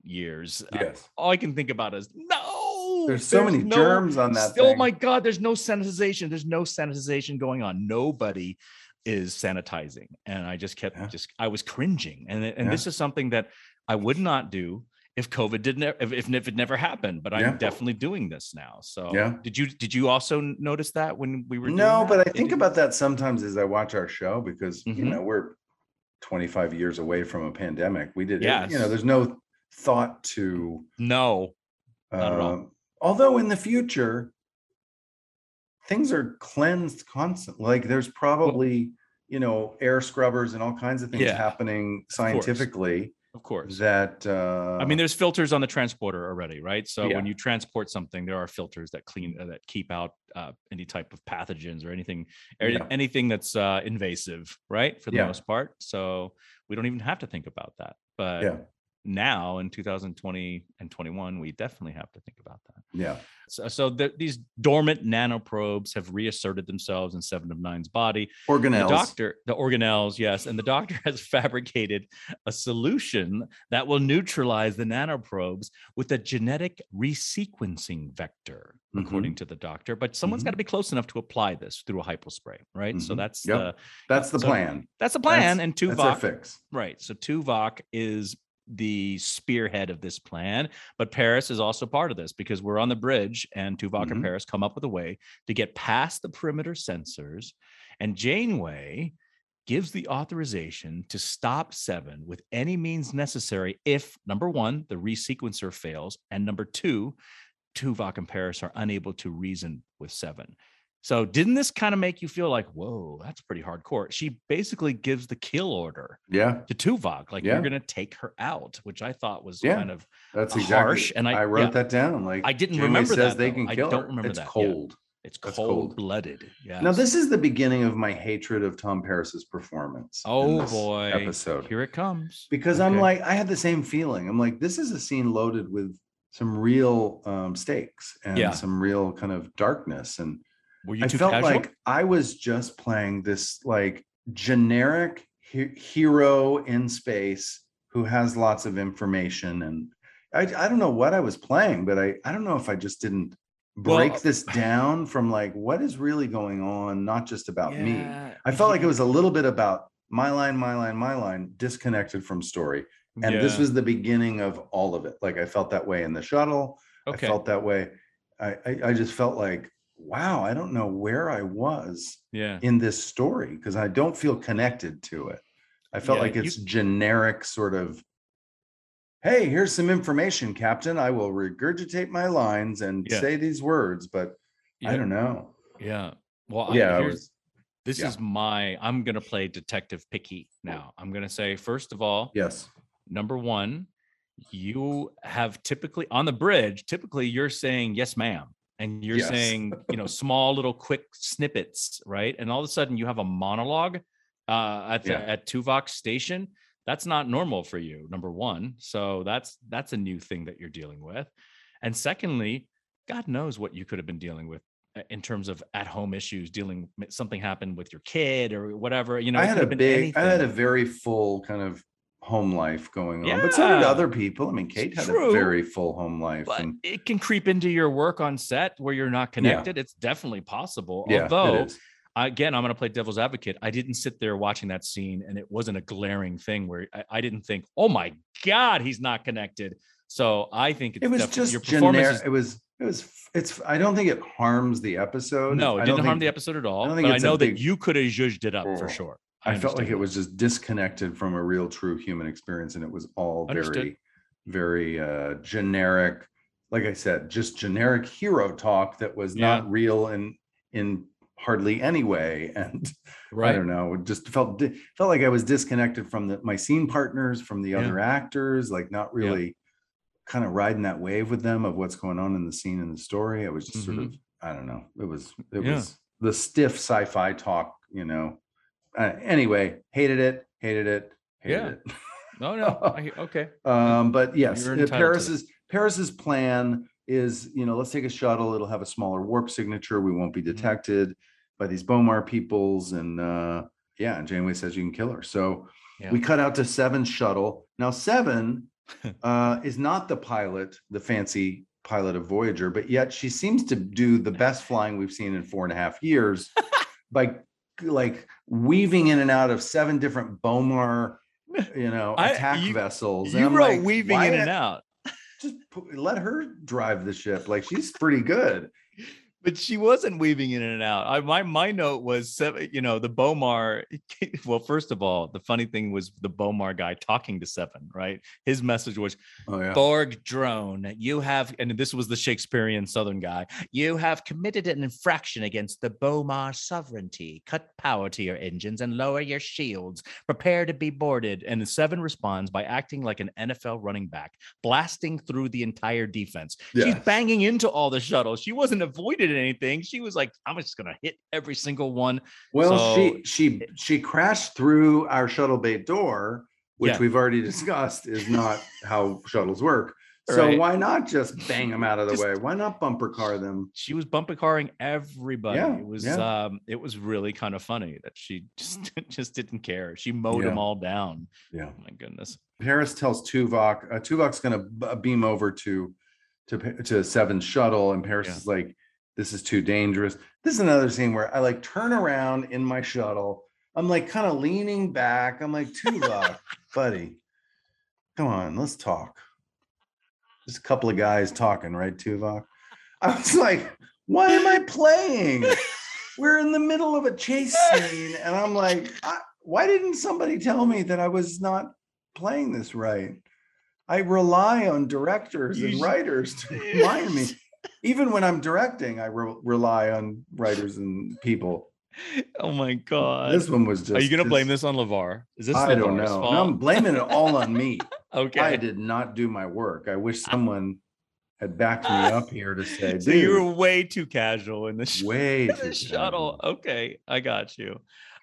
years, uh, all I can think about is no. There's so many no- germs on that Oh thing. my god, there's no sanitization. There's no sanitization going on. Nobody is sanitizing. And I just kept Yeah. just I was cringing. And and Yeah. this is something that I would not do if COVID didn't if, if, it never happened. But I'm Yeah. definitely doing this now. So Yeah. did you did you also notice that when we were doing No, but I think about that sometimes as I watch our show because you Mhm. know we're 25 years away from a pandemic. We did, it- you know, there's no thought to. no. Not at all. Uh, although in the future, things are cleansed constantly. Like there's probably you know air scrubbers and all kinds of things Yeah, happening course. scientifically Of course. that. Uh, I mean, there's filters on the transporter already, right? So Yeah. when you transport something, there are filters that clean uh, that keep out uh, any type of pathogens or anything, or Yeah. anything that's uh, invasive, right? For the most part. So we don't even have to think about that. But yeah, now in 2020 and 21, we definitely have to think about that. yeah, So, so the, these dormant nanoprobes have reasserted themselves in Seven of Nine's body. organelles. The doctor, the organelles, yes, and the doctor has fabricated a solution that will neutralize the nanoprobes with a genetic resequencing vector, Mhm. according to the doctor. But someone's got to be close enough to apply this through a hypospray, right? So Mhm. that's Yep. the That's the so plan. that's the plan. That's- and That's our fix. right? So Tuvok is the spearhead of this plan, but Paris is also part of this because we're on the bridge, and Tuvok Mhm. and Paris come up with a way to get past the perimeter sensors, and Janeway gives the authorization to stop Seven with any means necessary if number one, the resequencer fails, and number two, Tuvok and Paris are unable to reason with Seven. So, didn't this kind of make you feel like, whoa, that's pretty hardcore? She basically gives the kill order Yeah, to Tuvok, like Yeah. you're going to take her out, which I thought was Yeah. kind of that's exactly. harsh, and I- I wrote yeah. that down. Like I didn't Janeway remember says that, They though. can I don't her. remember it's that, cold. it's cold cold. blooded. Yeah. Now this is the beginning of my hatred of Tom Paris's performance. oh boy, episode here it comes. because I'm like I had the same feeling. I'm like this is a scene loaded with some real um, stakes and some real kind of darkness and were you I felt casual? like I was just playing this like generic he- hero in space who has lots of information and I, I don't know what I was playing, but I, I don't know if I just didn't break Well, this down from like what is really going on, not just about me. I felt like it was a little bit about my line, my line, my line, disconnected from story. And this was the beginning of all of it. Like I felt that way in the shuttle. okay. I felt that way. I, I, I just felt like, wow, I don't know where I was yeah. in this story because I don't feel connected to it. I felt Yeah, like you- it's generic sort of, hey, here's some information, Captain. I will regurgitate my lines and Yeah. say these words, but I don't know. Yeah. Well, I- Yeah, was, this is my. I'm gonna play Detective Picky now. I'm gonna say first of all, yes. number one, you have typically on the bridge, typically you're saying yes, ma'am. And you're Yes. saying, you know, small little quick snippets, right? And all of a sudden you have a monologue uh at the, Yeah. at Tuvok station. That's not normal for you, number one. So that's that's a new thing that you're dealing with. And secondly, God knows what you could have been dealing with uh, in terms of at home issues, dealing something happened with your kid or whatever. You know, I had a big, I had a very full kind of home life going on, but so did other people. I mean, Kate had a very full home life. but and it can creep into your work on set where you're not connected. It's definitely possible. yeah, Although again, I'm going to play devil's advocate. I didn't sit there watching that scene and it wasn't a glaring thing where I, I didn't think, oh my God, he's not connected. So I think it's It was just your performance generic. is- It was. It was. It's. I don't think it harms the episode. no, I it don't didn't harm think- the episode at all. don't but I know big- that you could have zhuzhed it up for Oh. sure. I felt like it was just disconnected from a real, true human experience, and it was all Understood. very, very uh, generic. Like I said, just generic hero talk that was Yeah. not real in in hardly any way. And I don't know, it just felt felt like I was disconnected from the, my scene partners, from the Yeah. other actors, like not Yeah. really kind of riding that wave with them of what's going on in the scene and the story. I was just sort of, I don't know, it was it Mm-hmm. Yeah. was the stiff sci-fi talk, you know. Uh, anyway, hated it, hated it, hated Yeah. it. No, no. I, okay. Um, but yes, uh, Paris's Paris's plan is, you know, let's take a shuttle. It'll have a smaller warp signature. We won't be Mm-hmm. detected by these B'omar peoples. And uh, yeah, and Janeway says you can kill her. So Yeah. we cut out to Seven's shuttle. Now Seven uh, is not the pilot, the fancy pilot of Voyager, but yet she seems to do the best flying we've seen in four and a half years by like weaving in and out of seven different B'omar, you know, I- attack you- vessels. And You I'm wrote like, weaving in and out. Just put, let her drive the ship. Like she's pretty good. But she wasn't weaving in and out. I my my note was seven. You know, the B'omar. Well, first of all, the funny thing was the B'omar guy talking to Seven. Right, his message was Oh yeah. Borg drone. You have, and this was the Shakespearean Southern guy. You have committed an infraction against the B'omar sovereignty. Cut power to your engines and lower your shields. Prepare to be boarded. And the Seven responds by acting like an NFL running back, blasting through the entire defense. She's banging into all the shuttles. She wasn't avoided anything. She was like, I'm just gonna hit every single one. Well, So- she she she crashed through our shuttle bay door, which Yeah. we've already discussed is not how shuttles work. So Right. why not just bang them out of the Just- way? Why not bumper car them? She was bumper carring everybody. Yeah, it was yeah. um it was really kind of funny that she just just didn't care. She mowed them all down. Yeah. Oh my goodness. Paris tells Tuvok, uh, Tuvok's going to beam over to to to Seven's shuttle, and Paris Yeah. is like, "This is too dangerous." This is another scene where I like turn around in my shuttle. I'm like kind of leaning back. I'm like, Tuvok, buddy, come on, let's talk. Just a couple of guys talking, right, Tuvok? I was like, why am I playing? We're in the middle of a chase scene, and I'm like, I, why didn't somebody tell me that I was not playing this right? I rely on directors You and writers to remind me. Even when I'm directing, I re- rely on writers and people. Oh my god. This one was just. Are you gonna blame this on LeVar? Is this I don't know. fault? No, I'm blaming it all on me. okay. I did not do my work. I wish someone had backed me up here to say, so you were way too casual in the, sh- way in the shuttle. casual." Okay, I got you.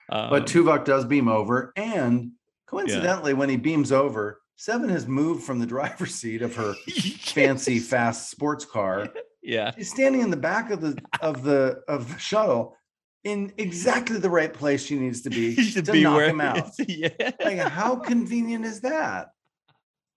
Um, But Tuvok does beam over, and coincidentally, when he beams over, Seven has moved from the driver's seat of her fancy, fast sports car. Yeah. She's standing in the back of the of the of the shuttle in exactly the right place she needs to be should to be knock where him out. yeah. Like, how convenient is that?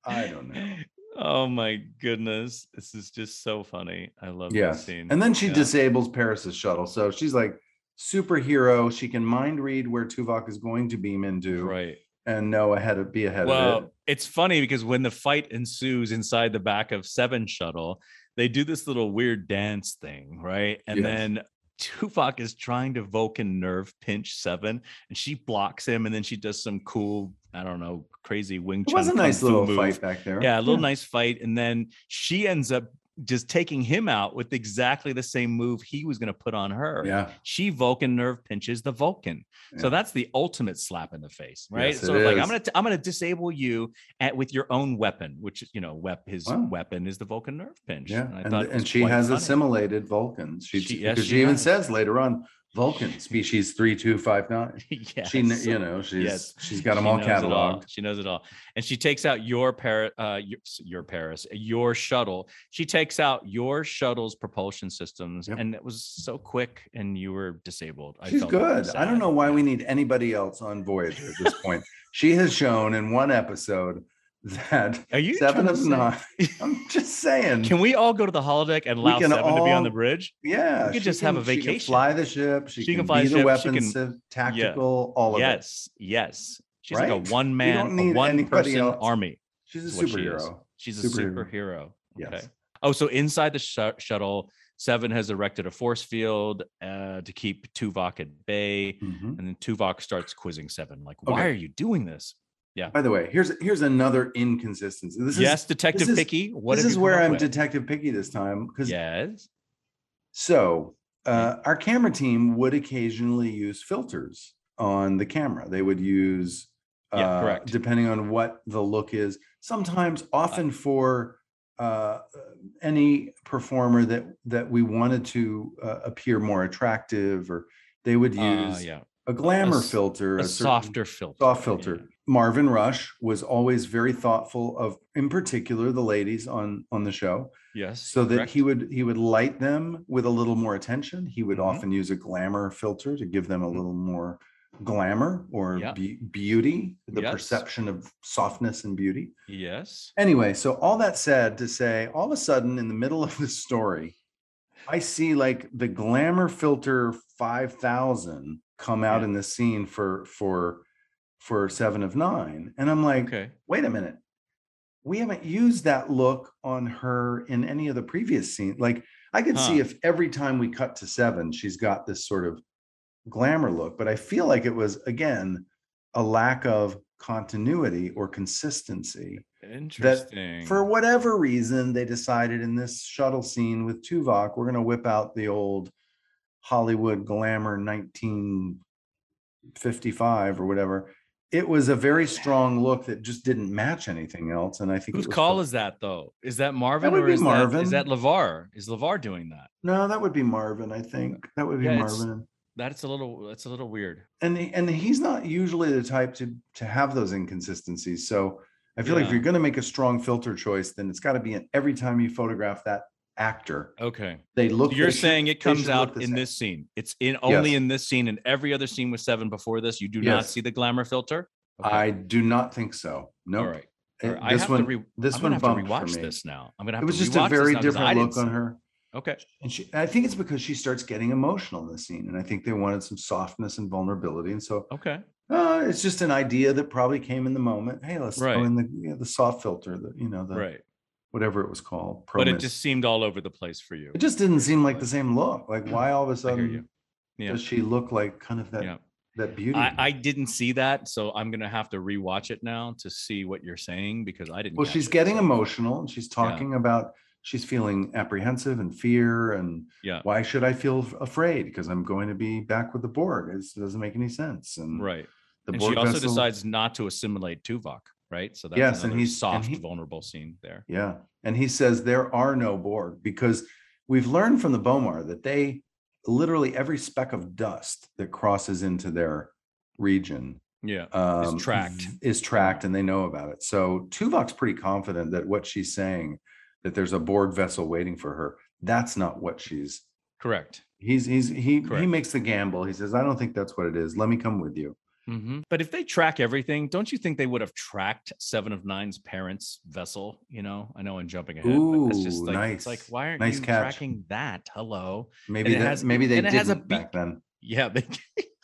I don't know. Oh my goodness. This is just so funny. I love this scene. And then she Yeah. disables Paris's shuttle. So she's like superhero. She can mind read where Tuvok is going to beam into right. and know ahead of be ahead of Well, it. it's funny because when the fight ensues inside the back of Seven Shuttle, they do this little weird dance thing, right? And Yes. then Tuvok is trying to Vulcan nerve pinch Seven, and she blocks him, and then she does some cool, I don't know, crazy Wing It was a nice little move. fight back there. Yeah, a little nice fight, and then she ends up just taking him out with exactly the same move he was going to put on her. Yeah. She Vulcan nerve pinches the Vulcan. So that's the ultimate slap in the face, right? Yes, so like. I'm gonna I'm gonna disable you at with your own weapon, which you know, wep- his Wow. weapon is the Vulcan nerve pinch. Yeah. I And, and she has funny. assimilated Vulcans. She, She- yes, because she she even says later on, Vulcan species three two five nine. yes. She, you know, she's Yes. she's got them She all it all. cataloged. She knows it all, and she takes out your par uh, your, your Paris, your shuttle. She takes out your shuttle's propulsion systems, Yep. and it was so quick, and you were disabled. I She's good. I don't know why we need anybody else on Voyager at this point. she has shown in one episode that Are you seven of nine. I'm just saying. Can we all go to the holodeck and allow Seven to be on the bridge? yeah, we could just have a can- she can vacation. fly the ship. She, She can, can fly be the ship, weapons, can- tactical, all of it. yes, yes. She's like a one man, a one person else. army. She's a what she superhero. She's a Superhero. superhero. Yes. Okay. Oh, so inside the sh- shuttle, Seven has erected a force field uh, to keep Tuvok at bay, Mhm. and then Tuvok starts quizzing Seven, like, "Why Okay. are you doing this?" By the way, here's here's another inconsistency. This yes, is Detective is- Picky. What this is where I'm with? Detective Picky this time because Yes. So, uh, our camera team would occasionally use filters on the camera. They would use, uh, Yeah, correct. depending on what the look is. Sometimes, often for uh, any performer that that we wanted to uh, appear more attractive, or they would Uh, use yeah. a glamour s- filter, A certain- softer filter. soft filter. yeah. Marvin Rush was always very thoughtful of, in particular, the ladies on on the show Yes. so that correct. he would he would light them with a little more attention he would Mhm. often use a glamour filter to give them a Mhm. little more glamour or Yeah. be- beauty the Yes. perception of softness and beauty Yes. anyway so all that said to say all of a sudden in the middle of the story i see like the glamour filter 5000 come out Yeah. in the scene for for for seven of nine and i'm like Okay. wait a minute we haven't used that look on her in any of the previous scenes like i could see if every time we cut to seven she's got this sort of glamour look but i feel like it was again a lack of continuity or consistency Interesting. for whatever reason they decided in this shuttle scene with tuvok we're going to whip out the old hollywood glamour 1955 or whatever it was a very strong look that just didn't match anything else and i think Whose call is that though? Is that Marvin That would or be is that is that Marvin. LeVar? Is LeVar doing that? no that would be marvin i think that would be Yeah, marvin That's a little that's a little weird. and and he's not usually the type to to have those inconsistencies so i feel like if you're going to make a strong filter choice then it's got to be in every time you photograph that actor Okay. they look You're they should- saying it comes out in same. this scene. It's in only Yes. in this scene and every other scene with seven before this. You do not see the glamour filter. Okay. I do not think so. No, All right. All right. I This one, re- this I'm one gonna have to bumped for me. this now. I'm gonna have to, It was to just a very now 'cause I different look on her, Okay. and she. I think it's because she starts getting emotional in the scene, and I think they wanted some softness and vulnerability, and so Okay. uh, it's just an idea that probably came in the moment. Hey, let's Right. throw in the you know, the soft filter, the you know the Right. Whatever it was called. But it just seemed all over the place for you. it just didn't seem like the same look. Like why all of a sudden Yeah. does she look like kind of that Yeah. that beauty? I, I didn't see that, so I'm gonna have to rewatch it now to see what you're saying because I didn't. well, she's it, getting so- emotional, and she's talking about she's feeling apprehensive and fear and Yeah. why should I feel afraid? Because I'm going to be back with the Borg. It doesn't make any sense. And Right. the and Borg she also vessel- decides not to assimilate Tuvok, right? So that's Yes, and he's- and soft, he- vulnerable scene there. Yeah. And he says there are no Borg because we've learned from the B'omar that they literally every speck of dust that crosses into their region Yeah. um, tracked. Is tracked and they know about it. So Tuvok's pretty confident that what she's saying, that there's a Borg vessel waiting for her, that's not what she's Correct. he's he's he he makes the gamble. He says, I don't think that's what it is. Let me come with you. Mhm. But if they track everything, don't you think they would have tracked Seven of Nine's parents' vessel? You know, I know I'm jumping ahead, but that's just Ooh, like it's like why aren't Nice you catch. tracking that? Hello. Maybe that has- maybe they didn't back then. Yeah, they,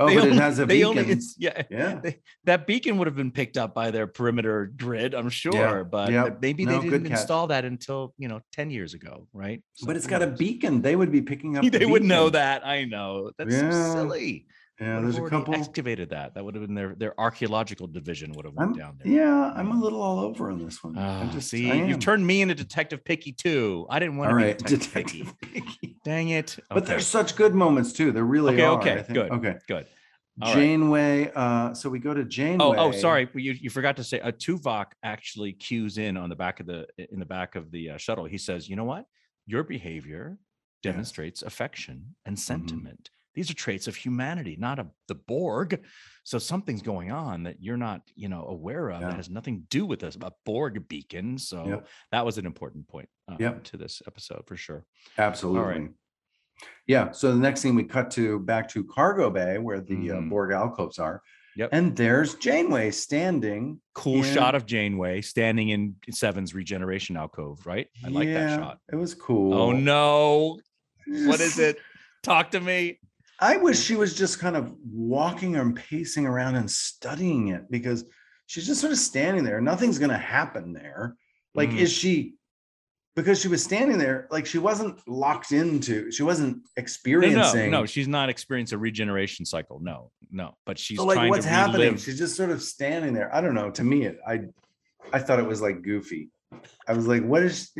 Oh, they but only, it has a beacon. only yeah, yeah. they, that beacon would have been picked up by their perimeter grid, I'm sure, but yep. maybe No, they didn't install that until you know 10 years ago, right? So But it's got a beacon. They would be picking up. the they would know that. I know. That's so silly. Yeah, there's a couple. excavated that. That would have been their their archaeological division would have went I'm, down there. yeah, I'm a little all over on this one. I Ah, just see, I you've turned me into Detective Picky too. I didn't want all to be right, Detective, Detective Picky. Picky. Dang it. But there's such good moments too. There really Okay, are. okay, good. Okay. good. All right. Janeway. Uh, so we go to Janeway. Oh, oh, sorry. You, you forgot to say a Tuvok actually cues in on the back of the in the back of the uh, shuttle. He says, "You know what? Your behavior demonstrates affection and mm-hmm. sentiment. Mm-hmm. These are traits of humanity, not of the Borg. So something's going on that you're not, you know, aware of yeah. that has nothing to do with us, a Borg beacon. So yep. that was an important point um, yep. to this episode for sure. Absolutely. All right. Yeah. So the next thing we cut to back to cargo bay where the uh, mm-hmm. uh, Borg alcoves are. Yep. And there's Janeway standing. Cool in... shot of Janeway standing in Seven's regeneration alcove, right? I yeah, like that shot. It was cool. Oh no. What is it? Talk to me. I wish she was just kind of walking and pacing around and studying it because she's just sort of standing there. Nothing's going to happen there. Like, mm. is she because she was standing there, like she wasn't locked into, she wasn't experiencing. No, no, no she's not experiencing a regeneration cycle. No, no, but she's so like what's happening. She's just sort of standing there. I don't know. To me, it, I, I thought it was like goofy. I was like, what is?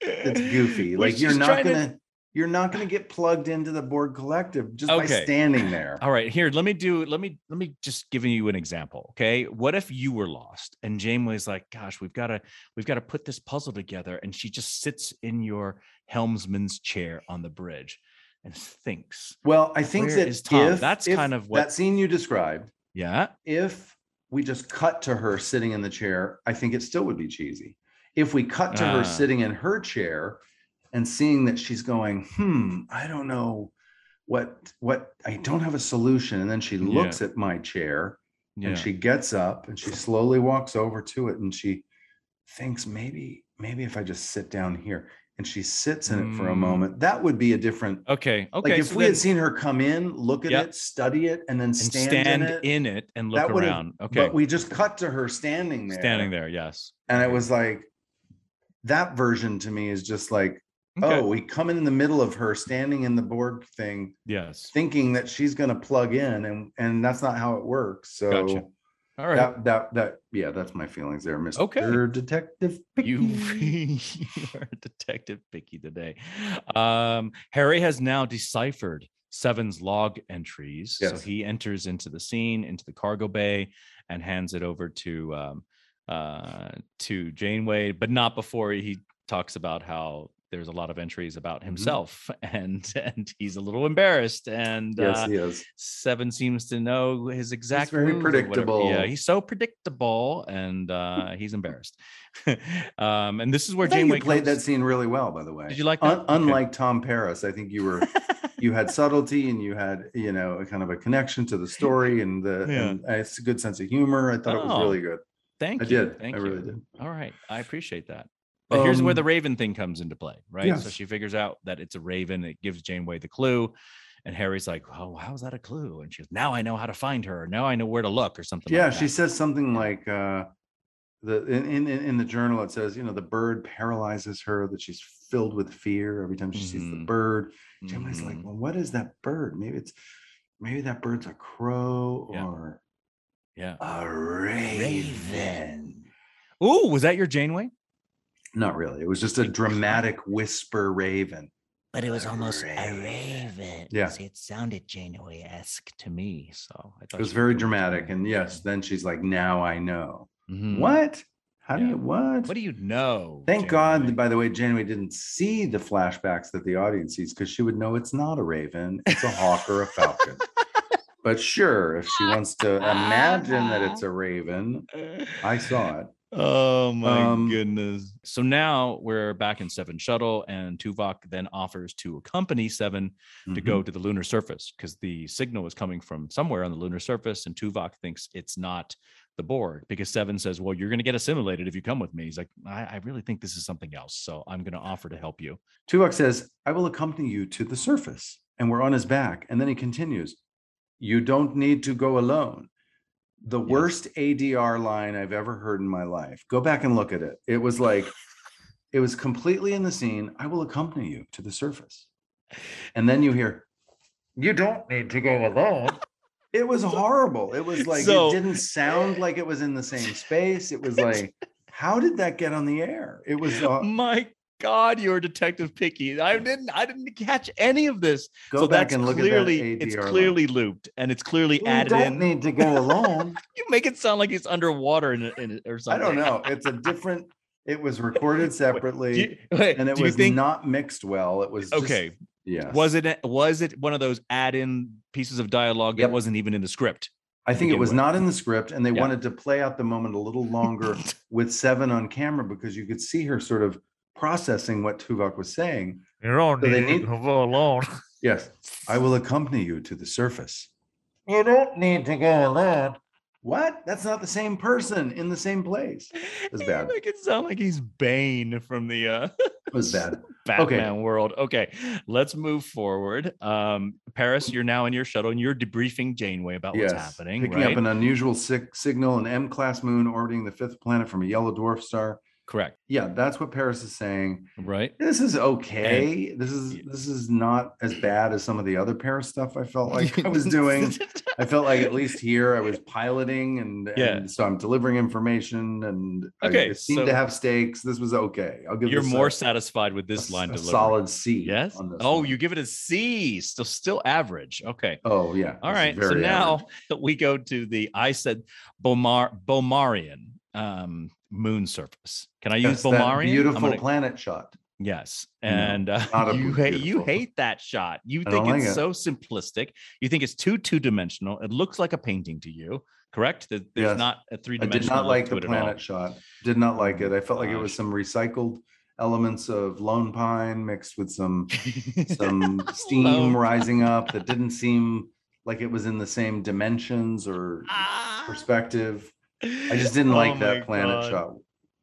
It's goofy. like you're not gonna. To you're not going to get plugged into the Borg collective just okay. by standing there. All right, here, let me do let me let me just give you an example, okay? What if you were lost and Janeway's like, "Gosh, we've got to we've got to put this puzzle together." And she just sits in your helmsman's chair on the bridge and thinks. Well, I think that if, that's if kind of what that scene you described. Yeah. If we just cut to her sitting in the chair, I think it still would be cheesy. If we cut to uh. her ah. sitting in her chair, and seeing that she's going, hmm, I don't know what what I don't have a solution. And then she looks yeah. at my chair yeah. and she gets up and she slowly walks over to it and she thinks maybe maybe if I just sit down here and she sits in it for a mm. moment, that would be a different. Okay. Okay. Like if so we then, had seen her come in, look at yep. it, study it, and then stand, and stand in, it, in, it, and look around. Okay. But we just cut to her standing there. Standing there, yes. And it was like that version to me is just like Okay. Oh, we come in the middle of her standing in the Borg thing. Yes. Thinking that she's going to plug in and and that's not how it works. So gotcha. All right. That, that that yeah, that's my feelings there, Mr. Okay. Detective Picky. You, you are Detective Picky today. Um, Harry has now deciphered Seven's log entries. Yes. So he enters into the scene, into the cargo bay, and hands it over to um, uh, to Janeway, but not before he talks about how there's a lot of entries about mm-hmm. himself mm-hmm. and and he's a little embarrassed and yes uh, he is. Seven seems to know his exact he's very predictable yeah he's so predictable and uh he's embarrassed. Um and this is where Janeway played comes... that scene really well by the way. Did you like that? Un- unlike okay. tom paris i think you were you had subtlety and you had you know a kind of a connection to the story and the yeah. and it's a good sense of humor. I thought oh, it was really good. thank I you i did thank i you. really did. All right. I appreciate that but um, here's where the um, Raven thing comes into play, right? Yes. So she figures out that it's a Raven. It gives Janeway the clue. And Harry's like, "Oh, how's that a clue?" And she goes, "Now I know how to find her. Now I know where to look, or something." Yeah, like she says something like, uh, "the in, in in the journal it says, you know, the bird paralyzes her. That she's filled with fear every time she mm-hmm. sees the mm-hmm. bird." Janeway's mm-hmm. like, "Well, what is that bird? Maybe it's maybe that bird's a crow yeah. or yeah, a raven." raven. Ooh, was that your Janeway? Not really. It was just a dramatic whisper raven. But it was almost a raven. Yeah. See, it sounded Janeway-esque to me. So I thought it was very dramatic. And yes, then she's like, now I know. Mm-hmm. What? How yeah. do you what? What do you know? Thank Janeway? God, by the way, Janeway didn't see the flashbacks that the audience sees because she would know it's not a raven, it's a hawk or a falcon. but sure, if she wants to imagine that it's a raven, I saw it. Oh my um, goodness. So now we're back in Seven Shuttle, and Tuvok then offers to accompany 7 mm-hmm. to go mm-hmm. to the lunar surface because the signal is coming from somewhere on the lunar surface, and Tuvok thinks it's not the Borg because Seven says, Well, you're going to get assimilated if you come with me. He's like, I, I really think this is something else. So I'm going to offer to help you. Tuvok says, I will accompany you to the surface. And we're on his back. And then he continues, You don't need to go alone the yes. worst ADR line I've ever heard in my life. Go back and look at it. It was like, it was completely in the scene. I will accompany you to the surface. And then you hear, you don't need to go alone. It was horrible. It was like, so, it didn't sound like it was in the same space. It was like, how did that get on the air? It was uh, my God, you're Detective Picky. I didn't I didn't catch any of this. Go so back and look clearly, at that. It's clearly line. looped and it's clearly you added don't in. need to go alone. you make it sound like he's underwater in it, in it or something. I don't know. It's a different It was recorded separately, you, wait, and it was think- not mixed well. It was just- okay. yeah. Was it was it one of those add-in pieces of dialogue Yep. that wasn't even in the script? I think it was with? not in the script, and they Yeah. wanted to play out the moment a little longer with Seven on camera because you could see her sort of processing what Tuvok was saying. You don't So they need, need- to go alone. Yes, I will accompany you to the surface. You don't need to go alone. What? That's not the same person in the same place. was bad. Make it sound like he's Bane from the uh It was bad. Batman world. Okay, let's move forward. Um, Paris, you're now in your shuttle and you're debriefing Janeway about what's happening. Picking right? up an unusual sig- signal, an M-class moon orbiting the fifth planet from a yellow dwarf star. Correct. Yeah, that's what Paris is saying. Right. This is okay. this is this is not as bad as some of the other Paris stuff I felt like I was doing. I felt like at least here I was piloting and, Yeah. and so I'm delivering information and I- Okay, it seemed so- to have stakes. This was okay. I'll give You're more a, satisfied with this s- line a delivery. solid C. Yes. Oh, one. you give it a C. Still, still average. Okay. Oh yeah. All right. So very now we go to the I said B'omar B'omarian um moon surface. Can I use B'omarian? Beautiful gonna- planet shot. Yes, No, and uh, you hate you hate that shot. You I think it's like it. so simplistic. You think it's too two dimensional. It looks like a painting to you, correct? That there's Yes. not a three dimensional. I did not like the planet shot. Did not like it. I felt like it was some recycled elements of lone pine mixed with some some steam rising up that didn't seem like it was in the same dimensions or Ah! perspective. I just didn't Oh like that planet God. shot.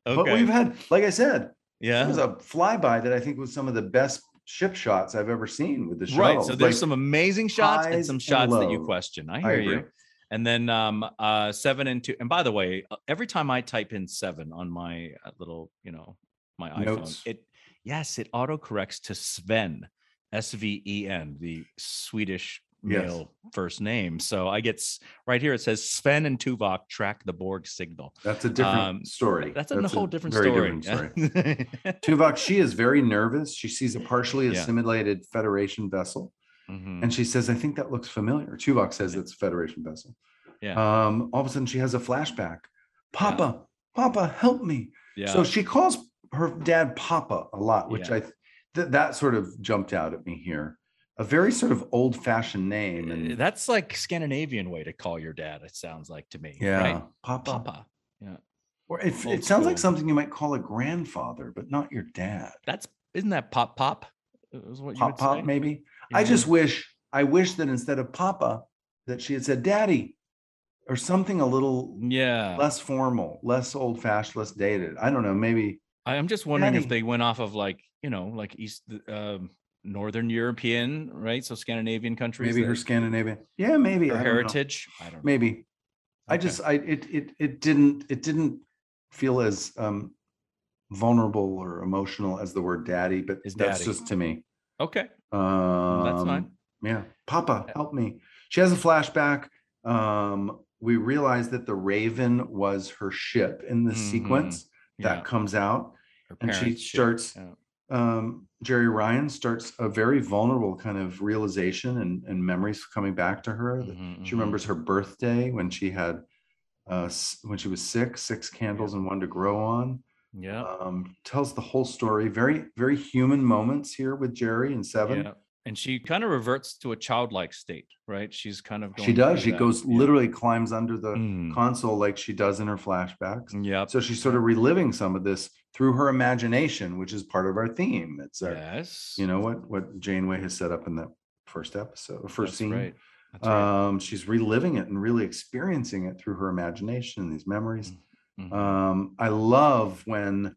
Okay. But we've had, like I said, yeah. it was a flyby that I think was some of the best ship shots I've ever seen with the shuttle. right. So there's Like, some amazing shots and some and shots that you question. I I hear you. And then um uh seven and two. And by the way, uh, every time I type in seven on my uh, little, you know, my Notes. iPhone, it yes, it autocorrects to Sven, S V E N, the Swedish Yes. male first name. So I get right here. It says Sven and Tuvok track the Borg signal. That's a different Um, story. That's a whole different very story. different story. Tuvok, she is very nervous. She sees a partially Yeah. assimilated Federation vessel, Mhm. and she says, "I think that looks familiar." Tuvok says it's a Federation vessel. Yeah. Um, all of a sudden, she has a flashback. Papa, Papa, help me! yeah. So she calls her dad Papa a lot, which Yeah. I th- that sort of jumped out at me here. A very sort of old-fashioned name, Uh, and That's like Scandinavian way to call your dad. It sounds like to me. yeah, Right? Papa. Papa. Yeah. Or it, it sounds like something you might call a grandfather, but not your dad. That's isn't that pop pop? Is what Pop pop, say? maybe. I just wish, I wish that instead of Papa, that she had said Daddy, or something a little Yeah. less formal, less old-fashioned, less dated. I don't know. Maybe I'm just wondering if they went off of like, you know, like East um Northern European, right? So Scandinavian countries. maybe her Scandinavian. Yeah, maybe. her I heritage. I don't know. Maybe. I Okay. just I it it it didn't it didn't feel as um vulnerable or emotional as the word daddy, but Is that's daddy. just to me. Okay. Um That's fine. Yeah. Papa, help me. She has a flashback. Um, we realize that the Raven was her ship in the Mhm. sequence that Yeah. comes out. And she starts- yeah. Um, Jeri Ryan starts a very vulnerable kind of realization and, and memories coming back to her. that Mhm, She mhm. remembers her birthday when she had uh when she was six, six candles and one to grow on. Yeah. Um, tells the whole story. Very, very human moments here with Jeri and Seven. Yeah. And she kind of reverts to a childlike state, right? She's kind of going She does. She that. goes Yeah. literally climbs under the Mm. console like she does in her flashbacks. Yeah. So she's sort of reliving some of this through her imagination, which is part of our theme. It's our, yes. you know what what Janeway has set up in the first episode, first That's scene. right. That's right. Um, she's reliving it and really experiencing it through her imagination and these memories. Mhm. Um, I love when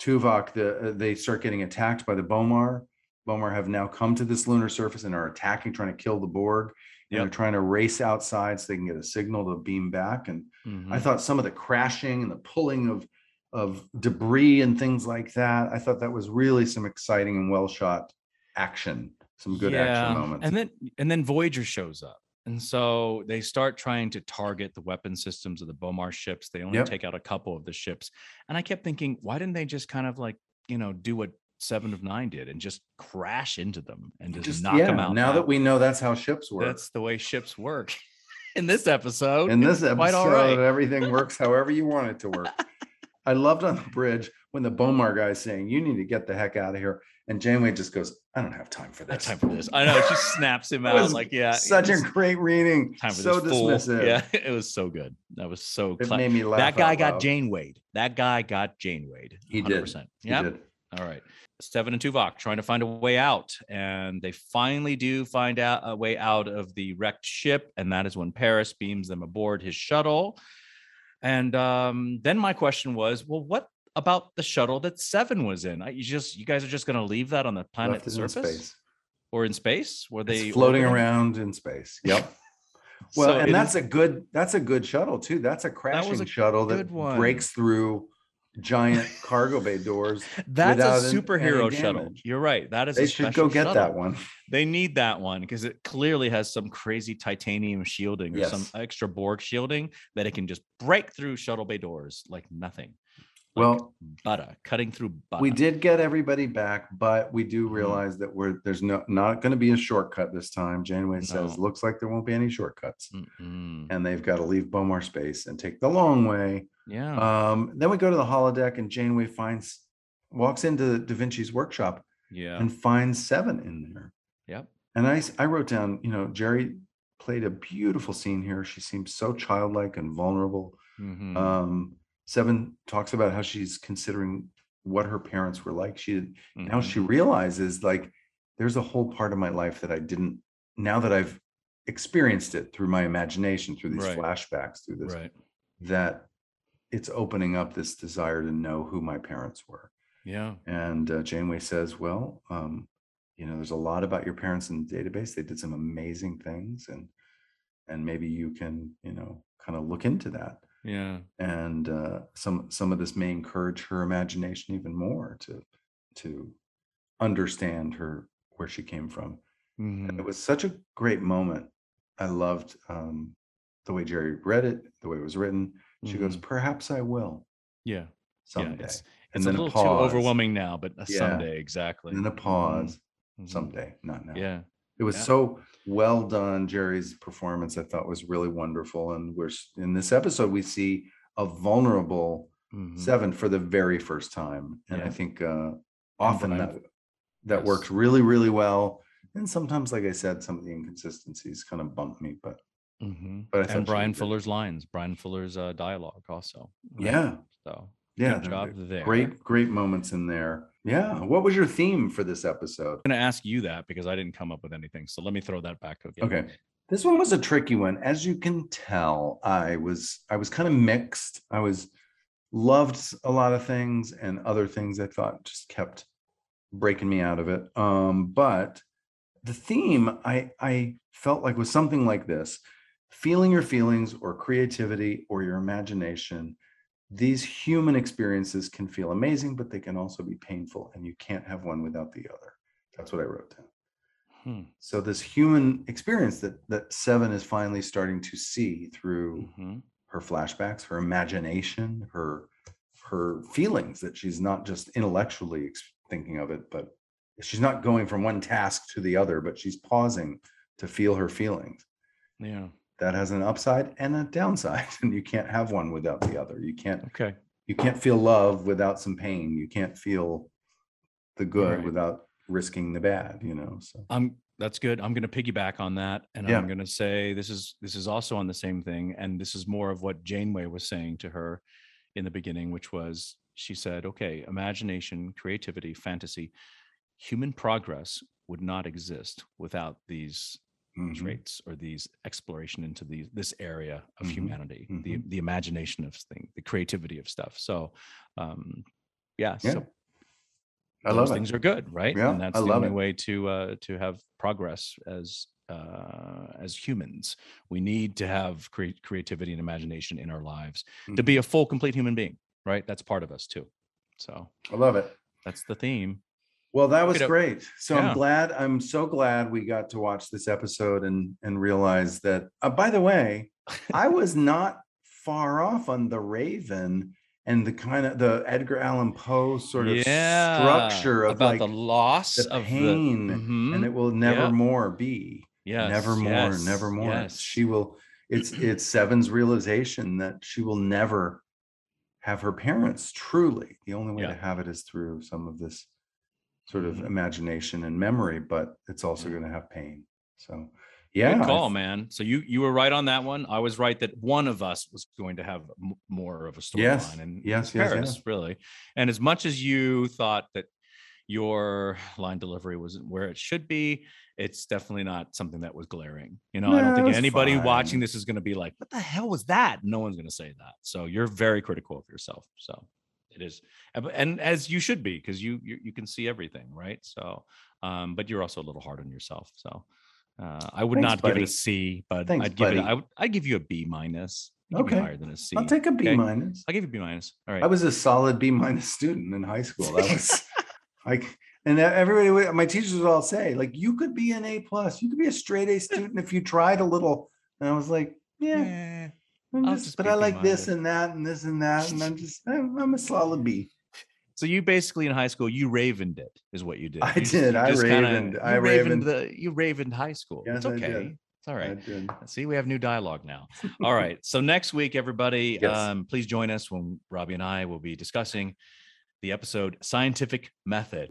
Tuvok the uh, they start getting attacked by the B'omar. B'omar have now come to this lunar surface and are attacking, trying to kill the Borg. And Yep. they're trying to race outside so they can get a signal to beam back. And I Mhm. thought some of the crashing and the pulling of of debris and things like that. I thought that was really some exciting and well shot action. Some good action moments. And then and then Voyager shows up. And so they start trying to target the weapon systems of the B'omar ships. They only Yep. take out a couple of the ships. And I kept thinking, why didn't they just kind of like, you know, do what Seven of Nine did and just crash into them and just, Just knock yeah, them out? now that we know that's how ships work. that's the way ships work. In this episode, in this it's quite episode, all right. everything works however you want it to work. I loved on the bridge when the B'omar guy's saying, "You need to get the heck out of here," and Janeway just goes, "I don't have time for this." time for this. I know she snaps him out was like, yeah, such a great reading. time for So this fool. dismissive. Yeah, it was so good. That was so It cla- made me laugh. that guy got loud. Janeway'd. That guy got Janeway'd. He did. 100%. He Yeah. All right. Steven and Tuvok trying to find a way out, and they finally do find out a way out of the wrecked ship, and that is when Paris beams them aboard his shuttle. And um, then my question was, well, what about the shuttle that Seven was in? I, you just you guys are just going to leave that on the planet in surface space. or in space? Were they It's floating orbiting? around in space. Yep. Well, So and that's is- a good that's a good shuttle too. That's a crashing a shuttle that one. breaks through giant cargo bay doors. That's a superhero any shuttle. You're right. That is They a should go get shuttle. that one. They need that one because it clearly has some crazy titanium shielding or some extra Borg shielding that it can just break through shuttle bay doors like nothing. Like Well, butter, cutting through butter. we did get everybody back, but we do Mhm. realize that we're there's no not going to be a shortcut this time. Janeway says, "Looks like there won't be any shortcuts," Mm-mm. and they've got to leave B'omar space and take the long way. Yeah. Um, then we go to the holodeck, and Janeway finds walks into Da Vinci's workshop yeah. and finds Seven in there. Yep. And i i wrote down, you know, Jeri played a beautiful scene here. She seems so childlike and vulnerable. Mhm. Um, Seven talks about how she's considering what her parents were like. She now Mhm. she realizes like there's a whole part of my life that I didn't. Now that I've experienced it through my imagination, through these Right. flashbacks, through this, right. that it's opening up this desire to know who my parents were. Yeah. And uh, Janeway says, "Well, um, you know, there's a lot about your parents in the database. They did some amazing things, and and maybe you can, you know, kind of look into that. Yeah. And uh, some some of this may encourage her imagination even more to to understand her where she came from. And Mhm. it was such a great moment. I loved um, the way Jeri read it, the way it was written. She goes, Mhm. "Perhaps I will Yeah. someday." Yeah. It's, and it's a little a too overwhelming now, but Yeah. someday exactly. And then a pause. Mhm. Someday, not now. Yeah. It was Yeah. so well done. Jeri's performance, I thought, was really wonderful. And we're in this episode, we see a vulnerable Mhm. seven for the very first time, and I think uh, often that that yes. works really, really well. And sometimes, like I said, some of the inconsistencies kind of bump me, but Mhm. But I and Bryan. Fuller's lines, Bryan Fuller's uh, dialogue also. right? yeah, So yeah, there job there. Great, great moments in there. Yeah. What was your theme for this episode? I'm going to ask you that because I didn't come up with anything. So let me throw that back to you. Okay. This one was a tricky one. As you can tell, I was I was kind of mixed. I was loved a lot of things and other things I thought just kept breaking me out of it. Um, but the theme I I felt like was something like this: feeling your feelings or creativity or your imagination. These human experiences can feel amazing, but they can also be painful, and you can't have one without the other. That's what I wrote down. Hmm. So this human experience that that Seven is finally starting to see through Mhm. her flashbacks, her imagination, her her feelings that she's not just intellectually thinking of it, but she's not going from one task to the other, but she's pausing to feel her feelings. Yeah. That has an upside and a downside, and you can't have one without the other. You can't Okay. you can't feel love without some pain. You can't feel the good Right. without risking the bad. You know. So I'm that's good. I'm going to piggyback on that, and Yeah. I'm going to say this is this is also on the same thing, and this is more of what Janeway was saying to her in the beginning, which was she said, "Okay, imagination, creativity, fantasy, human progress would not exist without these mhm. traits or these exploration into these this area of Mhm, humanity, the mhm. the imagination of things, the creativity of stuff." So, um, yeah, Yeah. so I those love it. things are good, right? Yeah, and that's I the love only it. way to uh, to have progress as uh, as humans. We need to have cre- creativity and imagination in our lives to Mm-hmm. be a full, complete human being, right? That's part of us too. So I love it. that's the theme. Well, that was great. So Yeah. I'm glad. I'm so glad we got to watch this episode and and realize that. Uh, by the way, I was not far off on the Raven and the kind of the Edgar Allan Poe sort of structure of about like the loss the of pain, the Mhm. and it will never Yeah. more be. yes, never more, yes, never more. Yes. She will. It's it's Seven's realization that she will never have her parents truly. The only way Yeah. to have it is through some of this sort of Mhm. imagination and memory, but it's also going to have pain. So, yeah, Good call, man. So you you were right on that one. I was right that one of us was going to have m- more of a storyline. Yes, and yes, yes, Paris, yes. really. And as much as you thought that your line delivery wasn't where it should be, it's definitely not something that was glaring. You know, I don't think anybody watching this is going to be like, "What the hell was that?" No one's going to say that. So you're very critical of yourself. So it is, and- as you should be, because you, you you can see everything, right? So, um, but you're also a little hard on yourself. So. Uh, I would Thanks, not give it a C, but Thanks, I'd give it. I would. I'd give you a B minus. I'd give you Okay. higher than a C. I'll take a B okay? minus. I'll give you B minus. All right. I was a solid B minus student in high school. That was like, and everybody, would- my teachers would all say, like, you could be an A plus, you could be a straight A student if you tried a little. And I was like, yeah, I'll just, just but I I B like this minus. and that and this and that, and I'm just, I'm, I'm a solid B. So you basically in high school you ravened it is what you did. I You did. you I just kinda- ravened. you I ravened ravened. the you ravened high school. Yes, it's okay. It's all I right. did. See, we have new dialogue now. All right. So next week, everybody, Yes. um, please join us when Robbie and I will be discussing the episode Scientific Method.